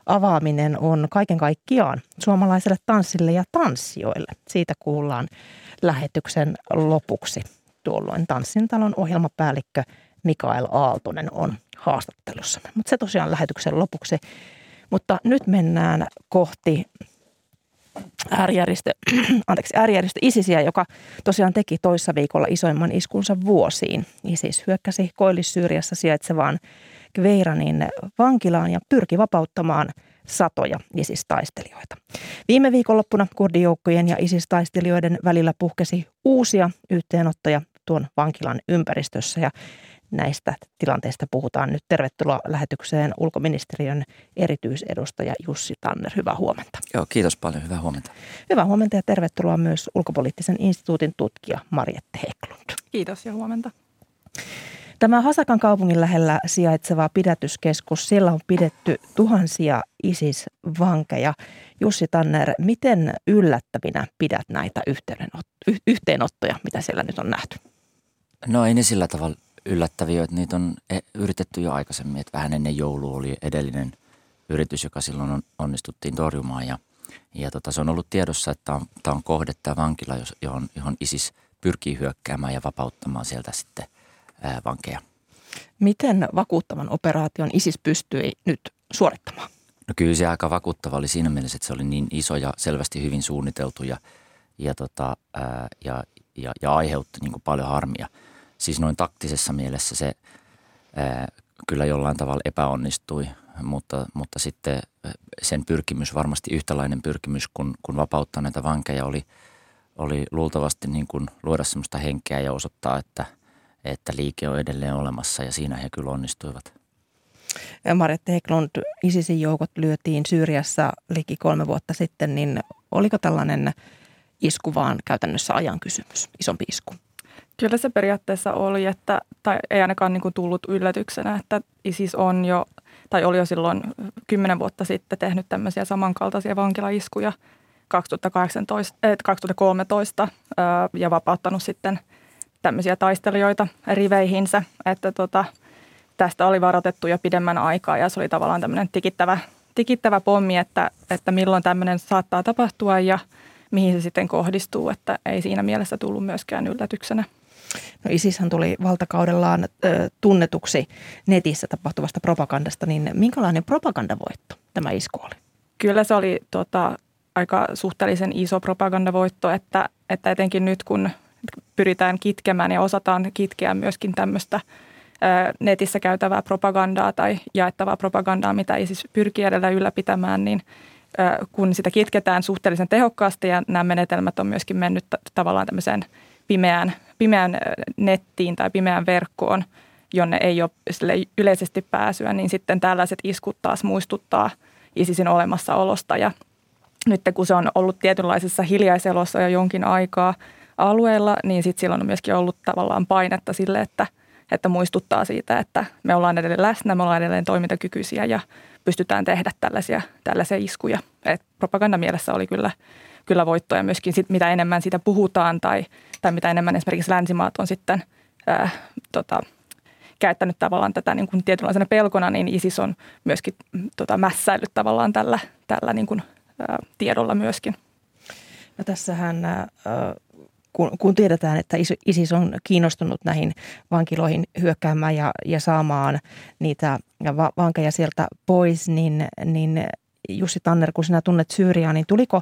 avaaminen on kaiken kaikkiaan suomalaiselle tanssille ja tanssijoille. Siitä kuullaan lähetyksen lopuksi. Tuolloin Tanssin talon ohjelmapäällikkö Mikael Aaltonen on haastattelussa. Mutta se tosiaan lähetyksen lopuksi. Mutta nyt mennään kohti äärijärjestö, <clears throat> anteeksi, äärijärjestö ISISiä, joka tosiaan teki toissa viikolla isoimman iskunsa vuosiin. ISIS hyökkäsi Koillis-Syyriassa sijaitsevaan Kveiranin vankilaan ja pyrki vapauttamaan satoja ISIS-taistelijoita. Viime viikonloppuna kurdijoukkojen ja ISIS-taistelijoiden välillä puhkesi uusia yhteenottoja tuon vankilan ympäristössä ja näistä tilanteista puhutaan nyt. Tervetuloa lähetykseen ulkoministeriön erityisedustaja Jussi Tanner. Hyvää huomenta. Joo, kiitos paljon. Hyvää huomenta. Hyvää huomenta ja tervetuloa myös ulkopoliittisen instituutin tutkija Marjette Heklund. Kiitos ja huomenta. Tämä Hasakan kaupungin lähellä sijaitseva pidätyskeskus, siellä on pidetty tuhansia ISIS-vankeja. Jussi Tanner, miten yllättävinä pidät näitä yhteenottoja, mitä siellä nyt on nähty? No ei ne sillä tavalla yllättäviä, että niitä on e, yritetty jo aikaisemmin. Että vähän ennen joulua oli edellinen yritys, joka silloin on, onnistuttiin torjumaan ja, ja tota, se on ollut tiedossa, että tämä on, tämä on kohde, tämä vankila, johon, johon ISIS pyrkii hyökkäämään ja vapauttamaan sieltä sitten vankeja. Miten vakuuttavan operaation ISIS pystyi nyt suorittamaan? No kyllä se aika vakuuttava oli siinä mielessä, että se oli niin iso ja selvästi hyvin suunniteltu ja, ja, tota, ää, ja, ja, ja aiheutti niin paljon harmia. Siis noin taktisessa mielessä se ää, kyllä jollain tavalla epäonnistui, mutta, mutta sitten sen pyrkimys, varmasti yhtälainen pyrkimys kun, kun vapauttaa näitä vankeja oli, oli luultavasti niin kuin luoda sellaista henkeä ja osoittaa, että, että liike on edelleen olemassa ja siinä he kyllä onnistuivat. Marjatte Heklund, ISISin joukot lyötiin Syyriassa liki kolme vuotta sitten, niin oliko tällainen isku vaan käytännössä ajan kysymys, isompi isku? Kyllä se periaatteessa oli, että, tai ei ainakaan niin kuin tullut yllätyksenä, että ISIS on jo, tai oli jo silloin kymmenen vuotta sitten tehnyt tämmöisiä samankaltaisia vankilaiskuja 2018, äh, 2013 äh, ja vapauttanut sitten tämmöisiä taistelijoita riveihinsä, että tota, tästä oli varoitettu jo pidemmän aikaa ja se oli tavallaan tämmöinen tikittävä, tikittävä pommi, että, että milloin tämmöinen saattaa tapahtua ja mihin se sitten kohdistuu, että ei siinä mielessä tullut myöskään yllätyksenä. No ISIShan tuli valtakaudellaan ö, tunnetuksi netissä tapahtuvasta propagandasta, niin minkälainen propagandavoitto tämä isku oli? Kyllä se oli tota, aika suhteellisen iso propagandavoitto, että, että etenkin nyt kun pyritään kitkemään ja osataan kitkeä myöskin tämmöistä netissä käytävää propagandaa tai jaettavaa propagandaa, mitä ISIS pyrkii edelleen ylläpitämään, niin kun sitä kitketään suhteellisen tehokkaasti ja nämä menetelmät on myöskin mennyt tavallaan tämmöiseen pimeään, pimeään nettiin tai pimeään verkkoon, jonne ei ole yleisesti pääsyä, niin sitten tällaiset iskut taas muistuttaa ISISin olemassaolosta ja nyt kun se on ollut tietynlaisessa hiljaiselossa jo jonkin aikaa alueella, niin sitten silloin on myöskin ollut tavallaan painetta sille, että, että muistuttaa siitä, että me ollaan edelleen läsnä, me ollaan edelleen toimintakykyisiä ja pystytään tehdä tällaisia, tällaisia iskuja. Et propagandamielessä oli kyllä, kyllä voittoja myöskin, sit, mitä enemmän siitä puhutaan tai, tai mitä enemmän esimerkiksi länsimaat on sitten ää, tota, käyttänyt tavallaan tätä niin kuin tietynlaisena pelkona, niin ISIS on myöskin tota, mässäillyt tavallaan tällä, tällä niin kuin, ää, tiedolla myöskin. No tässähän ää, kun, kun tiedetään, että ISIS on kiinnostunut näihin vankiloihin hyökkäämään ja, ja saamaan niitä va- vankeja sieltä pois, niin, niin Jussi Tanner, kun sinä tunnet Syyriaa, niin tuliko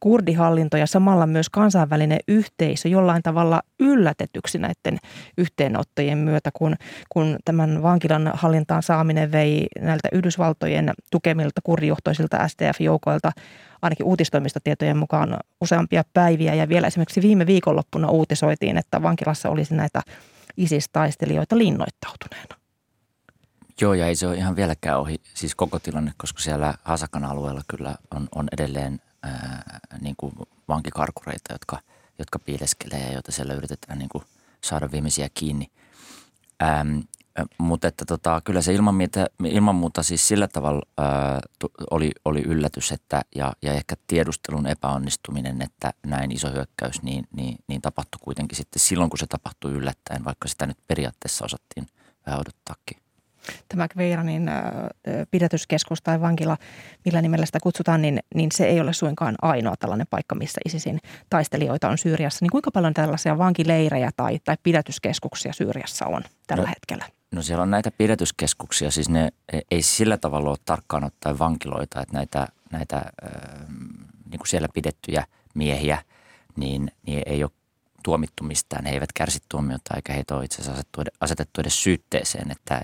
kurdihallinto ja samalla myös kansainvälinen yhteisö jollain tavalla yllätetyksi näiden yhteenottojen myötä, kun, kun tämän vankilan hallintaan saaminen vei näiltä Yhdysvaltojen tukemilta kurdijohtoisilta STF-joukoilta ainakin uutistoimistotietojen mukaan useampia päiviä. Ja vielä esimerkiksi viime viikonloppuna uutisoitiin, että vankilassa olisi näitä ISIS-taistelijoita linnoittautuneena. Joo, ja ei se ole ihan vieläkään ohi, siis koko tilanne, koska siellä Hasakan alueella kyllä on, on edelleen ää, niin kuin vankikarkureita, jotka, jotka piileskelee ja joita siellä yritetään niin kuin saada viimeisiä kiinni. Ähm, mutta että tota, kyllä se ilman, mitä, ilman muuta siis sillä tavalla ää, oli, oli yllätys että, ja, ja ehkä tiedustelun epäonnistuminen, että näin iso hyökkäys niin, niin, niin tapahtui kuitenkin sitten silloin, kun se tapahtui yllättäen, vaikka sitä nyt periaatteessa osattiin vähän odottaakin. Tämä Kveiranin pidätyskeskus tai vankila, millä nimellä sitä kutsutaan, niin, niin se ei ole suinkaan ainoa tällainen paikka, missä ISISin taistelijoita on Syyriassa. Niin kuinka paljon tällaisia vankileirejä tai, tai pidätyskeskuksia Syyriassa on tällä no, hetkellä? No siellä on näitä pidätyskeskuksia, siis ne ei sillä tavalla ole tarkkaan ottaen vankiloita, että näitä, näitä niin kuin siellä pidettyjä miehiä, niin, niin ei ole tuomittu mistään. He eivät kärsi tuomiota eikä heitä ole itse asiassa asetettu edes syytteeseen, että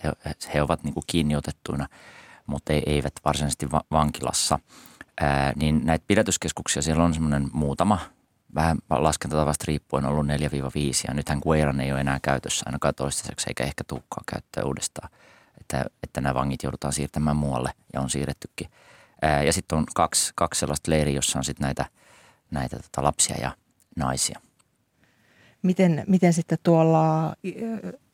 he, ovat niin kuin kiinniotettuina, mutta eivät varsinaisesti vankilassa. Ää, niin näitä pidätyskeskuksia siellä on semmoinen muutama, vähän laskentatavasta riippuen ollut 4-5 ja nythän Gueiran ei ole enää käytössä ainakaan toistaiseksi eikä ehkä tukkaa käyttöä uudestaan. Että, että nämä vangit joudutaan siirtämään muualle ja on siirrettykin. Ää, ja sitten on kaksi, kaksi sellaista leiriä, jossa on sitten näitä, näitä tota lapsia ja naisia. Miten, miten sitten tuolla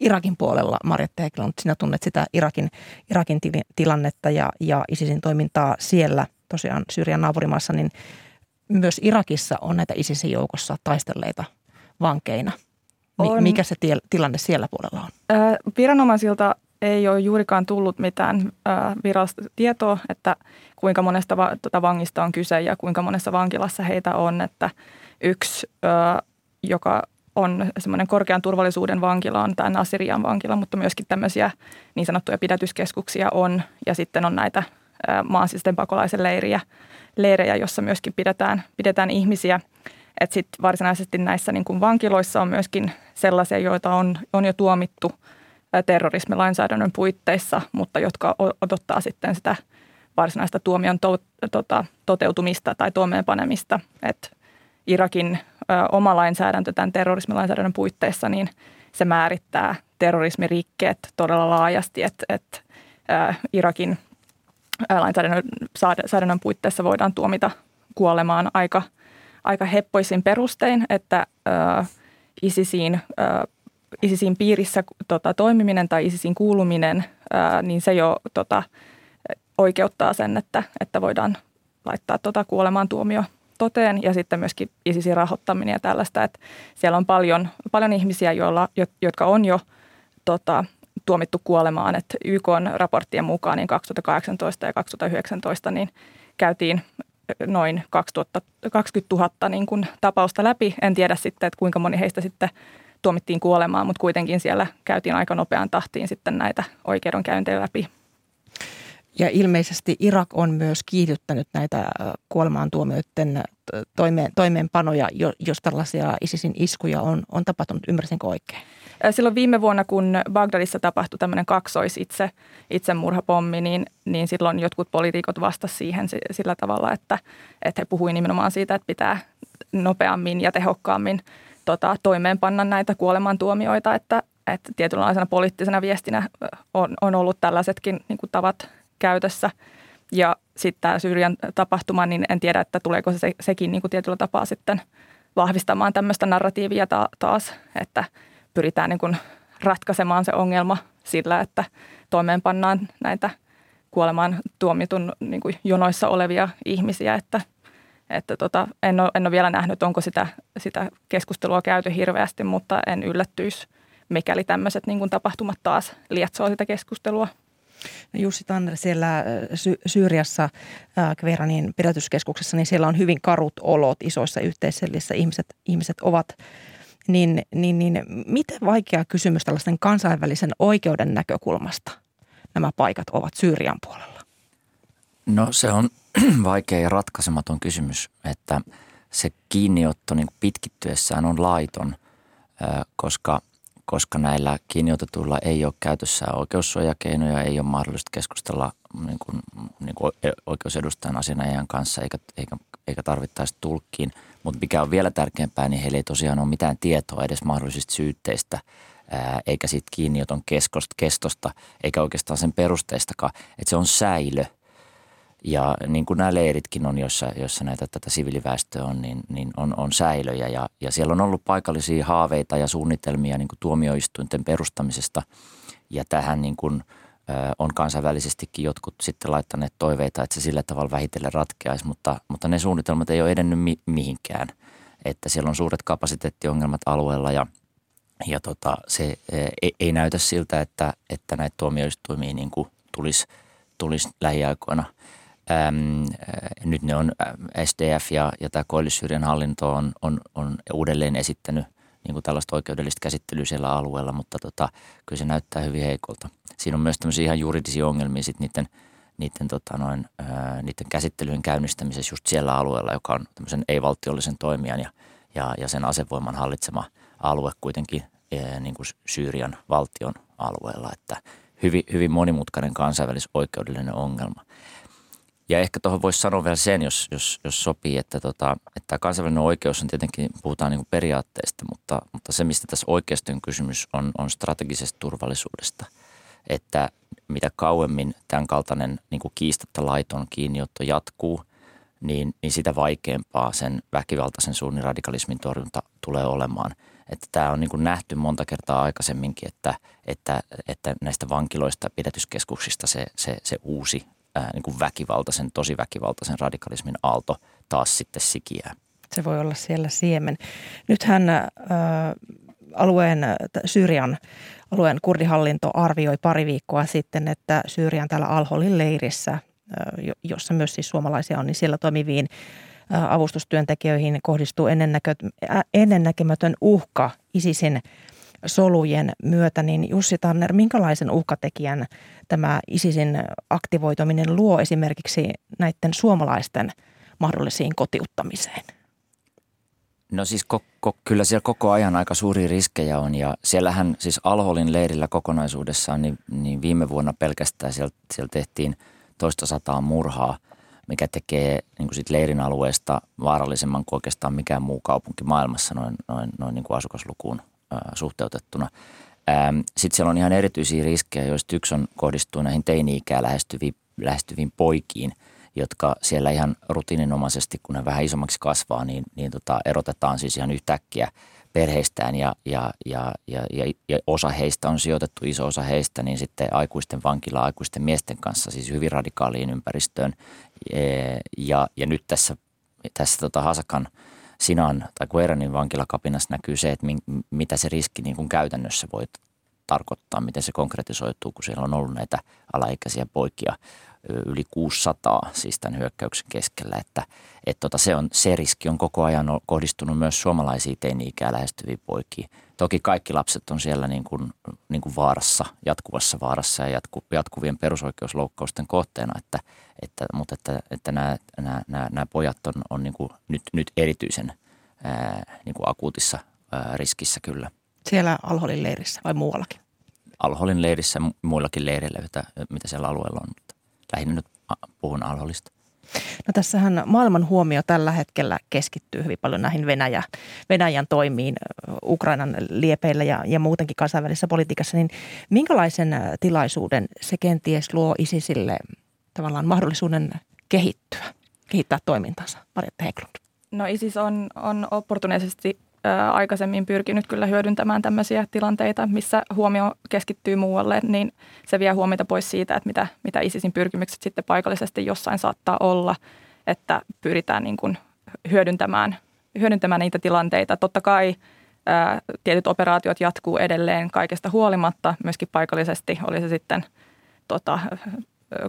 Irakin puolella, Marjatta Eklund, sinä tunnet sitä Irakin, Irakin tilannetta ja, ja ISISin toimintaa siellä, tosiaan Syyrian naapurimaassa, niin myös Irakissa on näitä ISISin joukossa taistelleita vankeina. On. Mikä se tilanne siellä puolella on? Äh, viranomaisilta ei ole juurikaan tullut mitään äh, virallista tietoa, että kuinka monesta va- tuota vangista on kyse ja kuinka monessa vankilassa heitä on. Että yksi, äh, joka on semmoinen korkean turvallisuuden vankila, on tämä Nasirian vankila, mutta myöskin tämmöisiä niin sanottuja pidätyskeskuksia on. Ja sitten on näitä maan pakolaisen leiriä, leirejä, jossa myöskin pidetään, pidetään ihmisiä. Että sitten varsinaisesti näissä niin kuin vankiloissa on myöskin sellaisia, joita on, on jo tuomittu terrorismilainsäädännön puitteissa, mutta jotka odottaa sitten sitä varsinaista tuomion to, tota, toteutumista tai toimeenpanemista. Että Irakin oma lainsäädäntö tämän terrorismilainsäädännön puitteissa, niin se määrittää terrorismirikkeet todella laajasti, että, että Irakin lainsäädännön puitteissa voidaan tuomita kuolemaan aika, aika heppoisin perustein, että ö, ISISiin, ö, ISISin piirissä tota, toimiminen tai ISISin kuuluminen, niin se jo tota, oikeuttaa sen, että, että voidaan laittaa tota kuolemaan tuomio toteen ja sitten myöskin ISISin rahoittaminen ja tällaista, että siellä on paljon, paljon ihmisiä, joilla, jotka on jo tota, tuomittu kuolemaan, että YK on raporttien mukaan niin 2018 ja 2019 niin käytiin noin 2000, 20 000 niin kuin tapausta läpi. En tiedä sitten, että kuinka moni heistä sitten tuomittiin kuolemaan, mutta kuitenkin siellä käytiin aika nopeaan tahtiin sitten näitä oikeudenkäyntejä läpi. Ja ilmeisesti Irak on myös kiihdyttänyt näitä kuolemaan tuomioiden toimeen, toimeenpanoja, jos tällaisia ISISin iskuja on, on tapahtunut. Ymmärsinkö oikein? Silloin viime vuonna, kun Bagdadissa tapahtui tämmöinen kaksois itse, itsemurhapommi, niin, niin silloin jotkut poliitikot vastasivat siihen sillä tavalla, että, että he puhuivat nimenomaan siitä, että pitää nopeammin ja tehokkaammin tota, toimeenpanna näitä kuolemantuomioita, että, että tietynlaisena poliittisena viestinä on, on ollut tällaisetkin niin kuin tavat käytössä. Ja sitten tämä Syyrian tapahtuma, niin en tiedä, että tuleeko se, sekin niin kuin tietyllä tapaa sitten vahvistamaan tämmöistä narratiivia taas, että pyritään niin kuin ratkaisemaan se ongelma sillä, että toimeenpannaan näitä kuolemaan tuomitun niin kuin jonoissa olevia ihmisiä, että, että tota, en, ole, en ole vielä nähnyt, onko sitä, sitä keskustelua käyty hirveästi, mutta en yllättyisi, mikäli tämmöiset niin kuin tapahtumat taas lietsoo sitä keskustelua. Jussi Tanner siellä äh, Sy- Syyriassa äh, Kveranin pidätyskeskuksessa, niin siellä on hyvin karut olot isoissa yhteisöissä. Ihmiset, ihmiset ovat niin, niin, niin miten vaikea kysymys tällaisen kansainvälisen oikeuden näkökulmasta nämä paikat ovat Syyrian puolella? No se on <clears throat> vaikea ja ratkaisematon kysymys, että se kiinniotto niin pitkittyessään on laiton, koska – koska näillä kiinniotetuilla ei ole käytössä oikeussuojakeinoja, ei ole mahdollista keskustella niin kuin, niin kuin oikeusedustajan asianajan kanssa eikä, eikä, eikä tarvittaisi tulkkiin. Mutta mikä on vielä tärkeämpää, niin heillä ei tosiaan ole mitään tietoa edes mahdollisista syytteistä eikä siitä kiinnioton kestosta eikä oikeastaan sen perusteistakaan. Että se on säilö – ja niin kuin nämä leiritkin on, joissa, joissa näitä tätä siviiliväestöä on, niin, niin on, on säilöjä. Ja, ja siellä on ollut paikallisia haaveita ja suunnitelmia niin kuin tuomioistuinten perustamisesta. Ja tähän niin kuin, ö, on kansainvälisestikin jotkut sitten laittaneet toiveita, että se sillä tavalla vähitellen ratkeaisi. Mutta, mutta ne suunnitelmat ei ole edennyt mi- mihinkään. Että siellä on suuret kapasiteettiongelmat alueella ja, ja tota, se ei, ei näytä siltä, että, että näitä tuomioistuimia niin kuin tulisi, tulisi lähiaikoina – Ähm, nyt ne on SDF ja, ja tämä koillisyyden hallinto on, on, on uudelleen esittänyt niin kuin tällaista oikeudellista käsittelyä siellä alueella, mutta tota, kyllä se näyttää hyvin heikolta. Siinä on myös tämmöisiä ihan juridisia ongelmia sitten niiden, niiden, tota noin, ää, niiden käsittelyjen käynnistämisessä just siellä alueella, joka on tämmöisen ei-valtiollisen toimijan ja, ja, ja sen asevoiman hallitsema alue kuitenkin ää, niin kuin Syyrian valtion alueella, että hyvin, hyvin monimutkainen kansainvälisoikeudellinen ongelma. Ja ehkä tuohon voisi sanoa vielä sen, jos, jos, jos sopii, että, tota, että kansainvälinen oikeus on tietenkin, puhutaan niin periaatteista, mutta, mutta se, mistä tässä oikeasti on kysymys, on, on strategisesta turvallisuudesta. Että mitä kauemmin tämän kaltainen niin kuin kiistatta laiton kiinniotto jatkuu, niin, niin sitä vaikeampaa sen väkivaltaisen suunnin radikalismin torjunta tulee olemaan. Että tämä on niin kuin nähty monta kertaa aikaisemminkin, että, että, että näistä vankiloista ja pidätyskeskuksista se, se, se uusi ää, niin kuin väkivaltaisen, tosi väkivaltaisen radikalismin aalto taas sitten sikiää. Se voi olla siellä siemen. Nythän ää, alueen, Syyrian alueen kurdihallinto arvioi pari viikkoa sitten, että Syyrian täällä Alholin leirissä, jossa myös siis suomalaisia on, niin siellä toimiviin avustustyöntekijöihin kohdistuu ennennäkemätön uhka ISISin solujen myötä, niin Jussi Tanner, minkälaisen uhkatekijän tämä ISISin aktivoituminen luo esimerkiksi näiden suomalaisten mahdollisiin kotiuttamiseen? No siis ko, ko, kyllä siellä koko ajan aika suuria riskejä on ja siellähän siis Alholin leirillä kokonaisuudessaan niin, niin viime vuonna pelkästään siellä, siellä tehtiin toista sataa murhaa, mikä tekee niin kuin sit leirin alueesta vaarallisemman kuin oikeastaan mikään muu kaupunki maailmassa noin, noin, noin niin kuin asukaslukuun suhteutettuna. Sitten siellä on ihan erityisiä riskejä, joista yksi on kohdistuu näihin teini-ikää lähestyviin, lähestyviin poikiin, jotka siellä ihan rutiininomaisesti, kun ne vähän isommaksi kasvaa, niin, niin tota, erotetaan siis ihan yhtäkkiä perheistään ja, ja, ja, ja, ja, ja osa heistä on sijoitettu, iso osa heistä, niin sitten aikuisten vankila aikuisten miesten kanssa, siis hyvin radikaaliin ympäristöön. Ja, ja nyt tässä, tässä tota Hasakan – Sinan tai Kueranin vankilakapinassa näkyy se, että mitä se riski niin kuin käytännössä voi tarkoittaa, miten se konkretisoituu, kun siellä on ollut näitä alaikäisiä poikia yli 600 siis tämän hyökkäyksen keskellä, että, että tota, se, on, se riski on koko ajan kohdistunut myös suomalaisiin teini-ikää lähestyviin poikiin. Toki kaikki lapset on siellä niin kuin, niin kuin vaarassa, jatkuvassa vaarassa ja jatku, jatkuvien perusoikeusloukkausten kohteena, että, että, mutta että, että nämä, nämä, nämä, nämä pojat on, on niin kuin nyt, nyt erityisen ää, niin kuin akuutissa ää, riskissä kyllä. Siellä Alholin leirissä vai muuallakin? Alholin leirissä muillakin leireillä, mitä, mitä siellä alueella on, lähinnä nyt puhun Alholista. No tässähän maailman huomio tällä hetkellä keskittyy hyvin paljon näihin Venäjä, Venäjän toimiin Ukrainan liepeillä ja, ja muutenkin kansainvälisessä politiikassa. Niin minkälaisen tilaisuuden se kenties luo ISISille tavallaan mahdollisuuden kehittyä, kehittää toimintansa? Marjatta Heklund. No ISIS on, on opportunisesti aikaisemmin pyrkinyt kyllä hyödyntämään tämmöisiä tilanteita, missä huomio keskittyy muualle, niin se vie huomiota pois siitä, että mitä, mitä ISISin pyrkimykset sitten paikallisesti jossain saattaa olla, että pyritään niin kuin hyödyntämään, hyödyntämään niitä tilanteita. Totta kai ää, tietyt operaatiot jatkuu edelleen kaikesta huolimatta, myöskin paikallisesti, oli se sitten tota,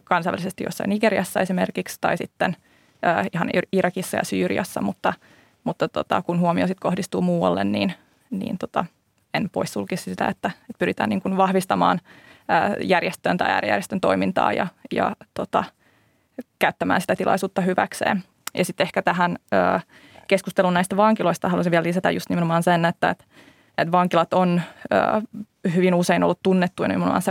kansainvälisesti jossain Nigeriassa esimerkiksi tai sitten ää, ihan Irakissa ja Syyriassa, mutta – mutta tota, kun huomio sitten kohdistuu muualle, niin, niin tota, en poissulkisi sitä, että, että pyritään niin kuin vahvistamaan ää, järjestön tai äärijärjestön toimintaa ja, ja tota, käyttämään sitä tilaisuutta hyväkseen. Ja sitten ehkä tähän ää, keskusteluun näistä vankiloista haluaisin vielä lisätä just nimenomaan sen, että, että, että vankilat on ää, hyvin usein ollut tunnettuja nimenomaan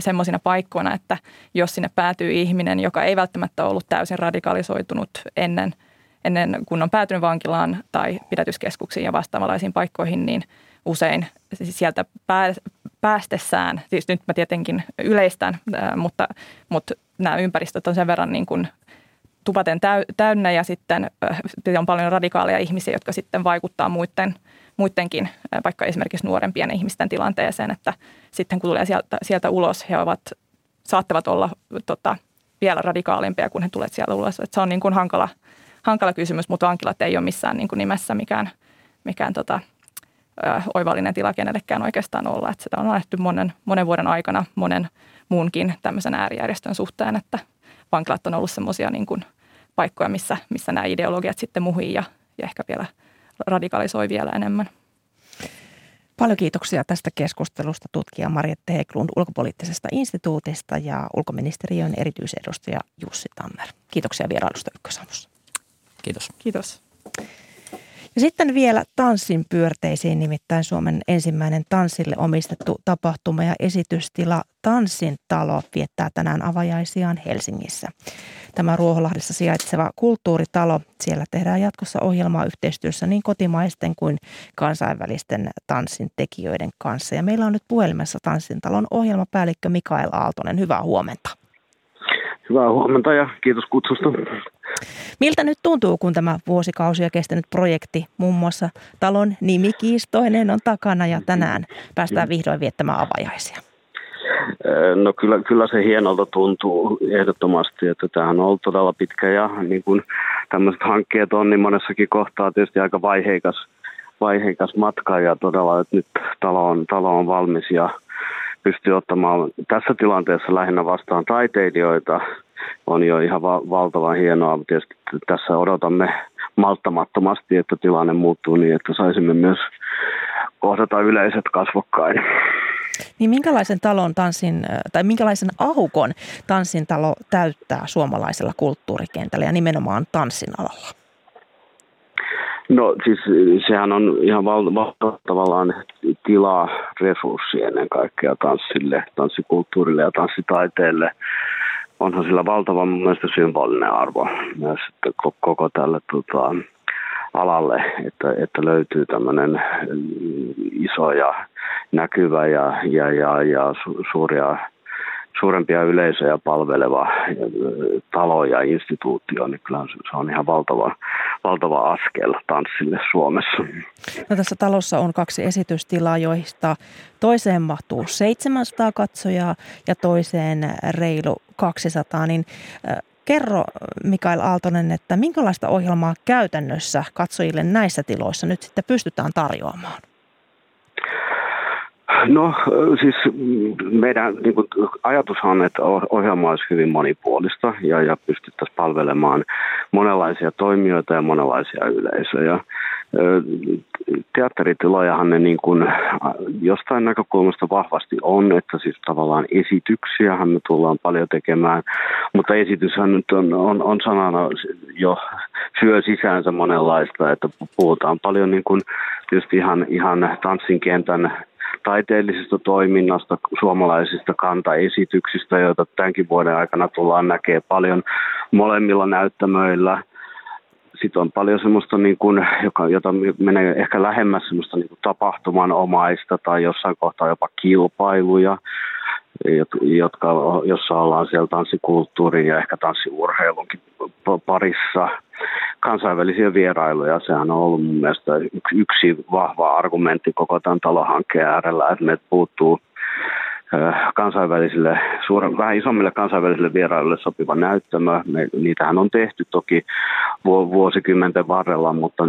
semmoisina paikkoina, että jos sinne päätyy ihminen, joka ei välttämättä ollut täysin radikalisoitunut ennen – ennen kuin on päätynyt vankilaan tai pidätyskeskuksiin ja vastaavanlaisiin paikkoihin, niin usein sieltä päästessään, siis nyt mä tietenkin yleistän, mutta, mutta nämä ympäristöt on sen verran niin kuin tupaten täynnä ja sitten on paljon radikaaleja ihmisiä, jotka sitten vaikuttaa muiden, muidenkin, vaikka esimerkiksi nuorempien ihmisten tilanteeseen, että sitten kun tulee sieltä, sieltä ulos, he ovat, saattavat olla tota, vielä radikaalimpia, kun he tulevat sieltä ulos. Että se on niin kuin hankala – hankala kysymys, mutta vankilat ei ole missään niin kuin nimessä mikään, mikään tota, ö, oivallinen tila kenellekään oikeastaan olla. Että sitä on nähty monen, monen vuoden aikana monen muunkin tämmöisen äärijärjestön suhteen, että vankilat on ollut semmoisia niin paikkoja, missä, missä nämä ideologiat sitten muhii ja, ja ehkä vielä radikalisoi vielä enemmän. Paljon kiitoksia tästä keskustelusta tutkija Marjette Heklund ulkopoliittisesta instituutista ja ulkoministeriön erityisedustaja Jussi Tammer. Kiitoksia vierailusta Ykkösaamussa. Kiitos. Kiitos. Ja sitten vielä tanssin pyörteisiin, nimittäin Suomen ensimmäinen tanssille omistettu tapahtuma ja esitystila Tanssin talo viettää tänään avajaisiaan Helsingissä. Tämä Ruoholahdessa sijaitseva kulttuuritalo, siellä tehdään jatkossa ohjelmaa yhteistyössä niin kotimaisten kuin kansainvälisten tanssin tekijöiden kanssa. Ja meillä on nyt puhelimessa Tanssin talon ohjelmapäällikkö Mikael Aaltonen. Hyvää huomenta. Hyvää huomenta ja kiitos kutsusta. Miltä nyt tuntuu, kun tämä vuosikausia kestänyt projekti, muun muassa talon nimikiistoinen on takana ja tänään päästään vihdoin viettämään avajaisia? No kyllä, kyllä se hienolta tuntuu ehdottomasti, että tämähän on ollut todella pitkä ja niin kuin tämmöiset hankkeet on, niin monessakin kohtaa tietysti aika vaiheikas, vaiheikas matka ja todella, että nyt talo on, talo on valmis ja pystyy ottamaan tässä tilanteessa lähinnä vastaan taiteilijoita – on jo ihan va- valtavan hienoa. Tietysti tässä odotamme malttamattomasti, että tilanne muuttuu niin, että saisimme myös kohdata yleiset kasvokkain. Niin minkälaisen talon tanssin, tai minkälaisen aukon tanssin talo täyttää suomalaisella kulttuurikentällä ja nimenomaan tanssin alalla? No siis sehän on ihan val- val- tavallaan tilaa resurssi ennen kaikkea tanssille, tanssikulttuurille ja tanssitaiteelle. Onhan sillä valtavan mun mielestä symbolinen arvo myös koko tälle tota, alalle, että, että löytyy tämmöinen iso ja näkyvä ja, ja, ja, ja su, suuria suurempia yleisöjä palveleva talo ja instituutio, niin kyllä se on ihan valtava, valtava askel tanssille Suomessa. No tässä talossa on kaksi esitystilaa, joista toiseen mahtuu 700 katsojaa ja toiseen reilu 200, niin Kerro Mikael Aaltonen, että minkälaista ohjelmaa käytännössä katsojille näissä tiloissa nyt sitten pystytään tarjoamaan? No siis meidän niin kuin, ajatushan on, että ohjelma olisi hyvin monipuolista ja, ja pystyttäisiin palvelemaan monenlaisia toimijoita ja monenlaisia yleisöjä. Teatteritilojahan ne niin kuin, jostain näkökulmasta vahvasti on, että siis tavallaan esityksiähän me tullaan paljon tekemään, mutta esityshän nyt on, on, on sanana jo syö sisäänsä monenlaista, että puhutaan paljon niin kuin, tietysti ihan, ihan tanssin kentän taiteellisesta toiminnasta, suomalaisista kantaesityksistä, joita tämänkin vuoden aikana tullaan näkemään paljon molemmilla näyttämöillä. Sitten on paljon semmoista, niin kuin, joka, jota menee ehkä lähemmäs semmoista niin kuin tapahtumanomaista tai jossain kohtaa jopa kilpailuja, jotka, jossa ollaan siellä tanssikulttuurin ja ehkä tanssiurheilunkin parissa kansainvälisiä vierailuja. Sehän on ollut mun mielestä yksi vahva argumentti koko tämän talohankkeen äärellä, että meiltä puuttuu kansainvälisille, suuren, vähän isommille kansainvälisille vierailuille sopiva näyttämö. Me, niitähän on tehty toki vuosikymmenten varrella, mutta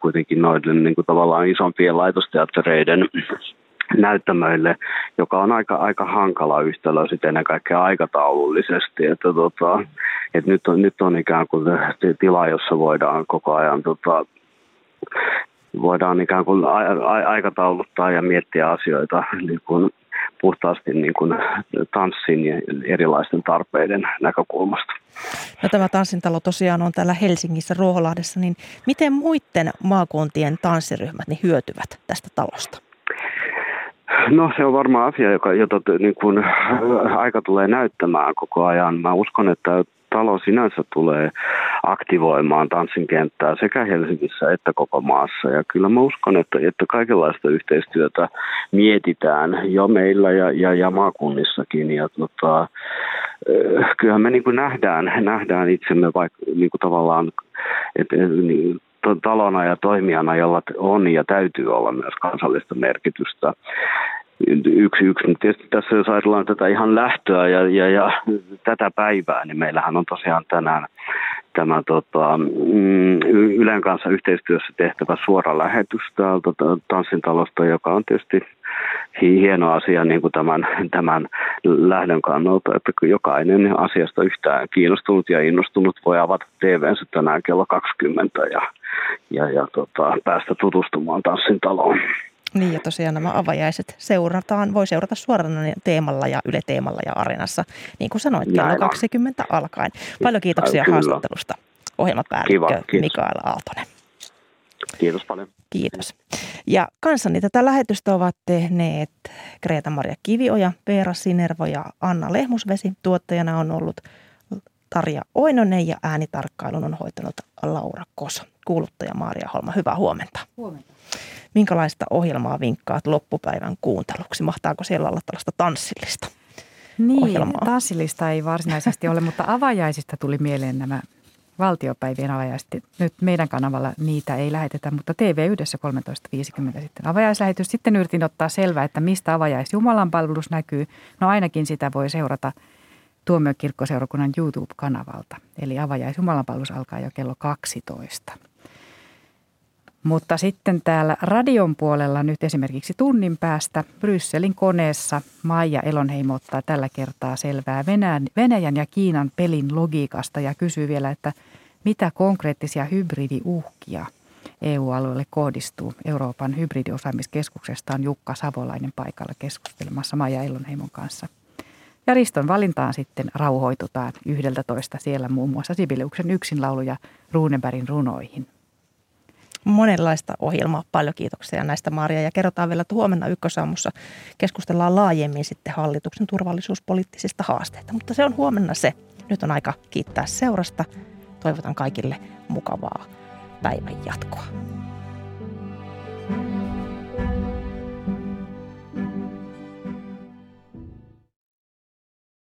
kuitenkin noiden niin kuin tavallaan isompien laitosteattereiden näyttämöille, joka on aika, aika hankala yhtälö sitten ennen kaikkea aikataulullisesti. Että tota, että nyt, on, nyt on ikään kuin tila, jossa voidaan koko ajan tota, voidaan ikään kuin aikatauluttaa ja miettiä asioita niin kuin puhtaasti niin kuin tanssin ja erilaisten tarpeiden näkökulmasta. No, tämä tanssintalo tosiaan on täällä Helsingissä Ruoholahdessa, niin miten muiden maakuntien tanssiryhmät niin hyötyvät tästä talosta? No se on varmaan asia, joka, jota niin kuin, aika tulee näyttämään koko ajan. Mä uskon, että talo sinänsä tulee aktivoimaan tanssin kenttää sekä Helsingissä että koko maassa. Ja kyllä mä uskon, että, että kaikenlaista yhteistyötä mietitään jo meillä ja, ja, ja maakunnissakin. Ja tota, eh, kyllähän me niin kuin nähdään, nähdään itsemme vaikka niin kuin tavallaan, että niin, talona ja toimijana, jolla on ja täytyy olla myös kansallista merkitystä yksi yksi. Mutta tietysti tässä jos ajatellaan tätä ihan lähtöä ja, ja, ja tätä päivää, niin meillähän on tosiaan tänään tämä tota, mm, Ylen kanssa yhteistyössä tehtävä suora lähetys täältä Tanssintalosta, joka on tietysti hieno asia niin kuin tämän, tämän lähdön kannalta, että jokainen asiasta yhtään kiinnostunut ja innostunut voi avata TVnsä tänään kello 20 ja, ja, ja tota, päästä tutustumaan Tanssintaloon. Niin ja tosiaan nämä avajaiset seurataan, voi seurata suorana teemalla ja Yle Teemalla ja Arenassa, niin kuin sanoit, kello 20 alkaen. Paljon kiitoksia Kyllä. haastattelusta ohjelmapäällikkö Mikael Aaltonen. Kiitos paljon. Kiitos. Ja kanssani tätä lähetystä ovat tehneet Greta-Maria Kivioja, Veera Sinervo ja Anna Lehmusvesi. Tuottajana on ollut Tarja Oinonen ja äänitarkkailun on hoitanut Laura Koso. Kuuluttaja Maria Holma, hyvää huomenta. Huomenta. Minkälaista ohjelmaa vinkkaat loppupäivän kuunteluksi? Mahtaako siellä olla tällaista tanssillista Niin, ohjelmaa? tanssillista ei varsinaisesti ole, mutta avajaisista tuli mieleen nämä valtiopäivien avajaiset. Nyt meidän kanavalla niitä ei lähetetä, mutta TV yhdessä 13.50 sitten avajaislähetys. Sitten yritin ottaa selvää, että mistä avajais Jumalan palvelus näkyy. No ainakin sitä voi seurata Tuomiokirkkoseurakunnan YouTube-kanavalta. Eli avajais Jumalan palvelus alkaa jo kello 12. Mutta sitten täällä radion puolella nyt esimerkiksi tunnin päästä Brysselin koneessa Maija Elonheimo ottaa tällä kertaa selvää Venäjän, Venäjän ja Kiinan pelin logiikasta ja kysyy vielä, että mitä konkreettisia hybridiuhkia EU-alueelle kohdistuu. Euroopan hybridiosaamiskeskuksesta on Jukka Savolainen paikalla keskustelemassa Maija Elonheimon kanssa. Ja Riston valintaan sitten rauhoitutaan yhdeltä toista siellä muun muassa Sibeliuksen yksinlaulu ja Runebergin runoihin monenlaista ohjelmaa. Paljon kiitoksia näistä Maria ja kerrotaan vielä, että huomenna ykkösaamussa keskustellaan laajemmin sitten hallituksen turvallisuuspoliittisista haasteista. Mutta se on huomenna se. Nyt on aika kiittää seurasta. Toivotan kaikille mukavaa päivän jatkoa. thank you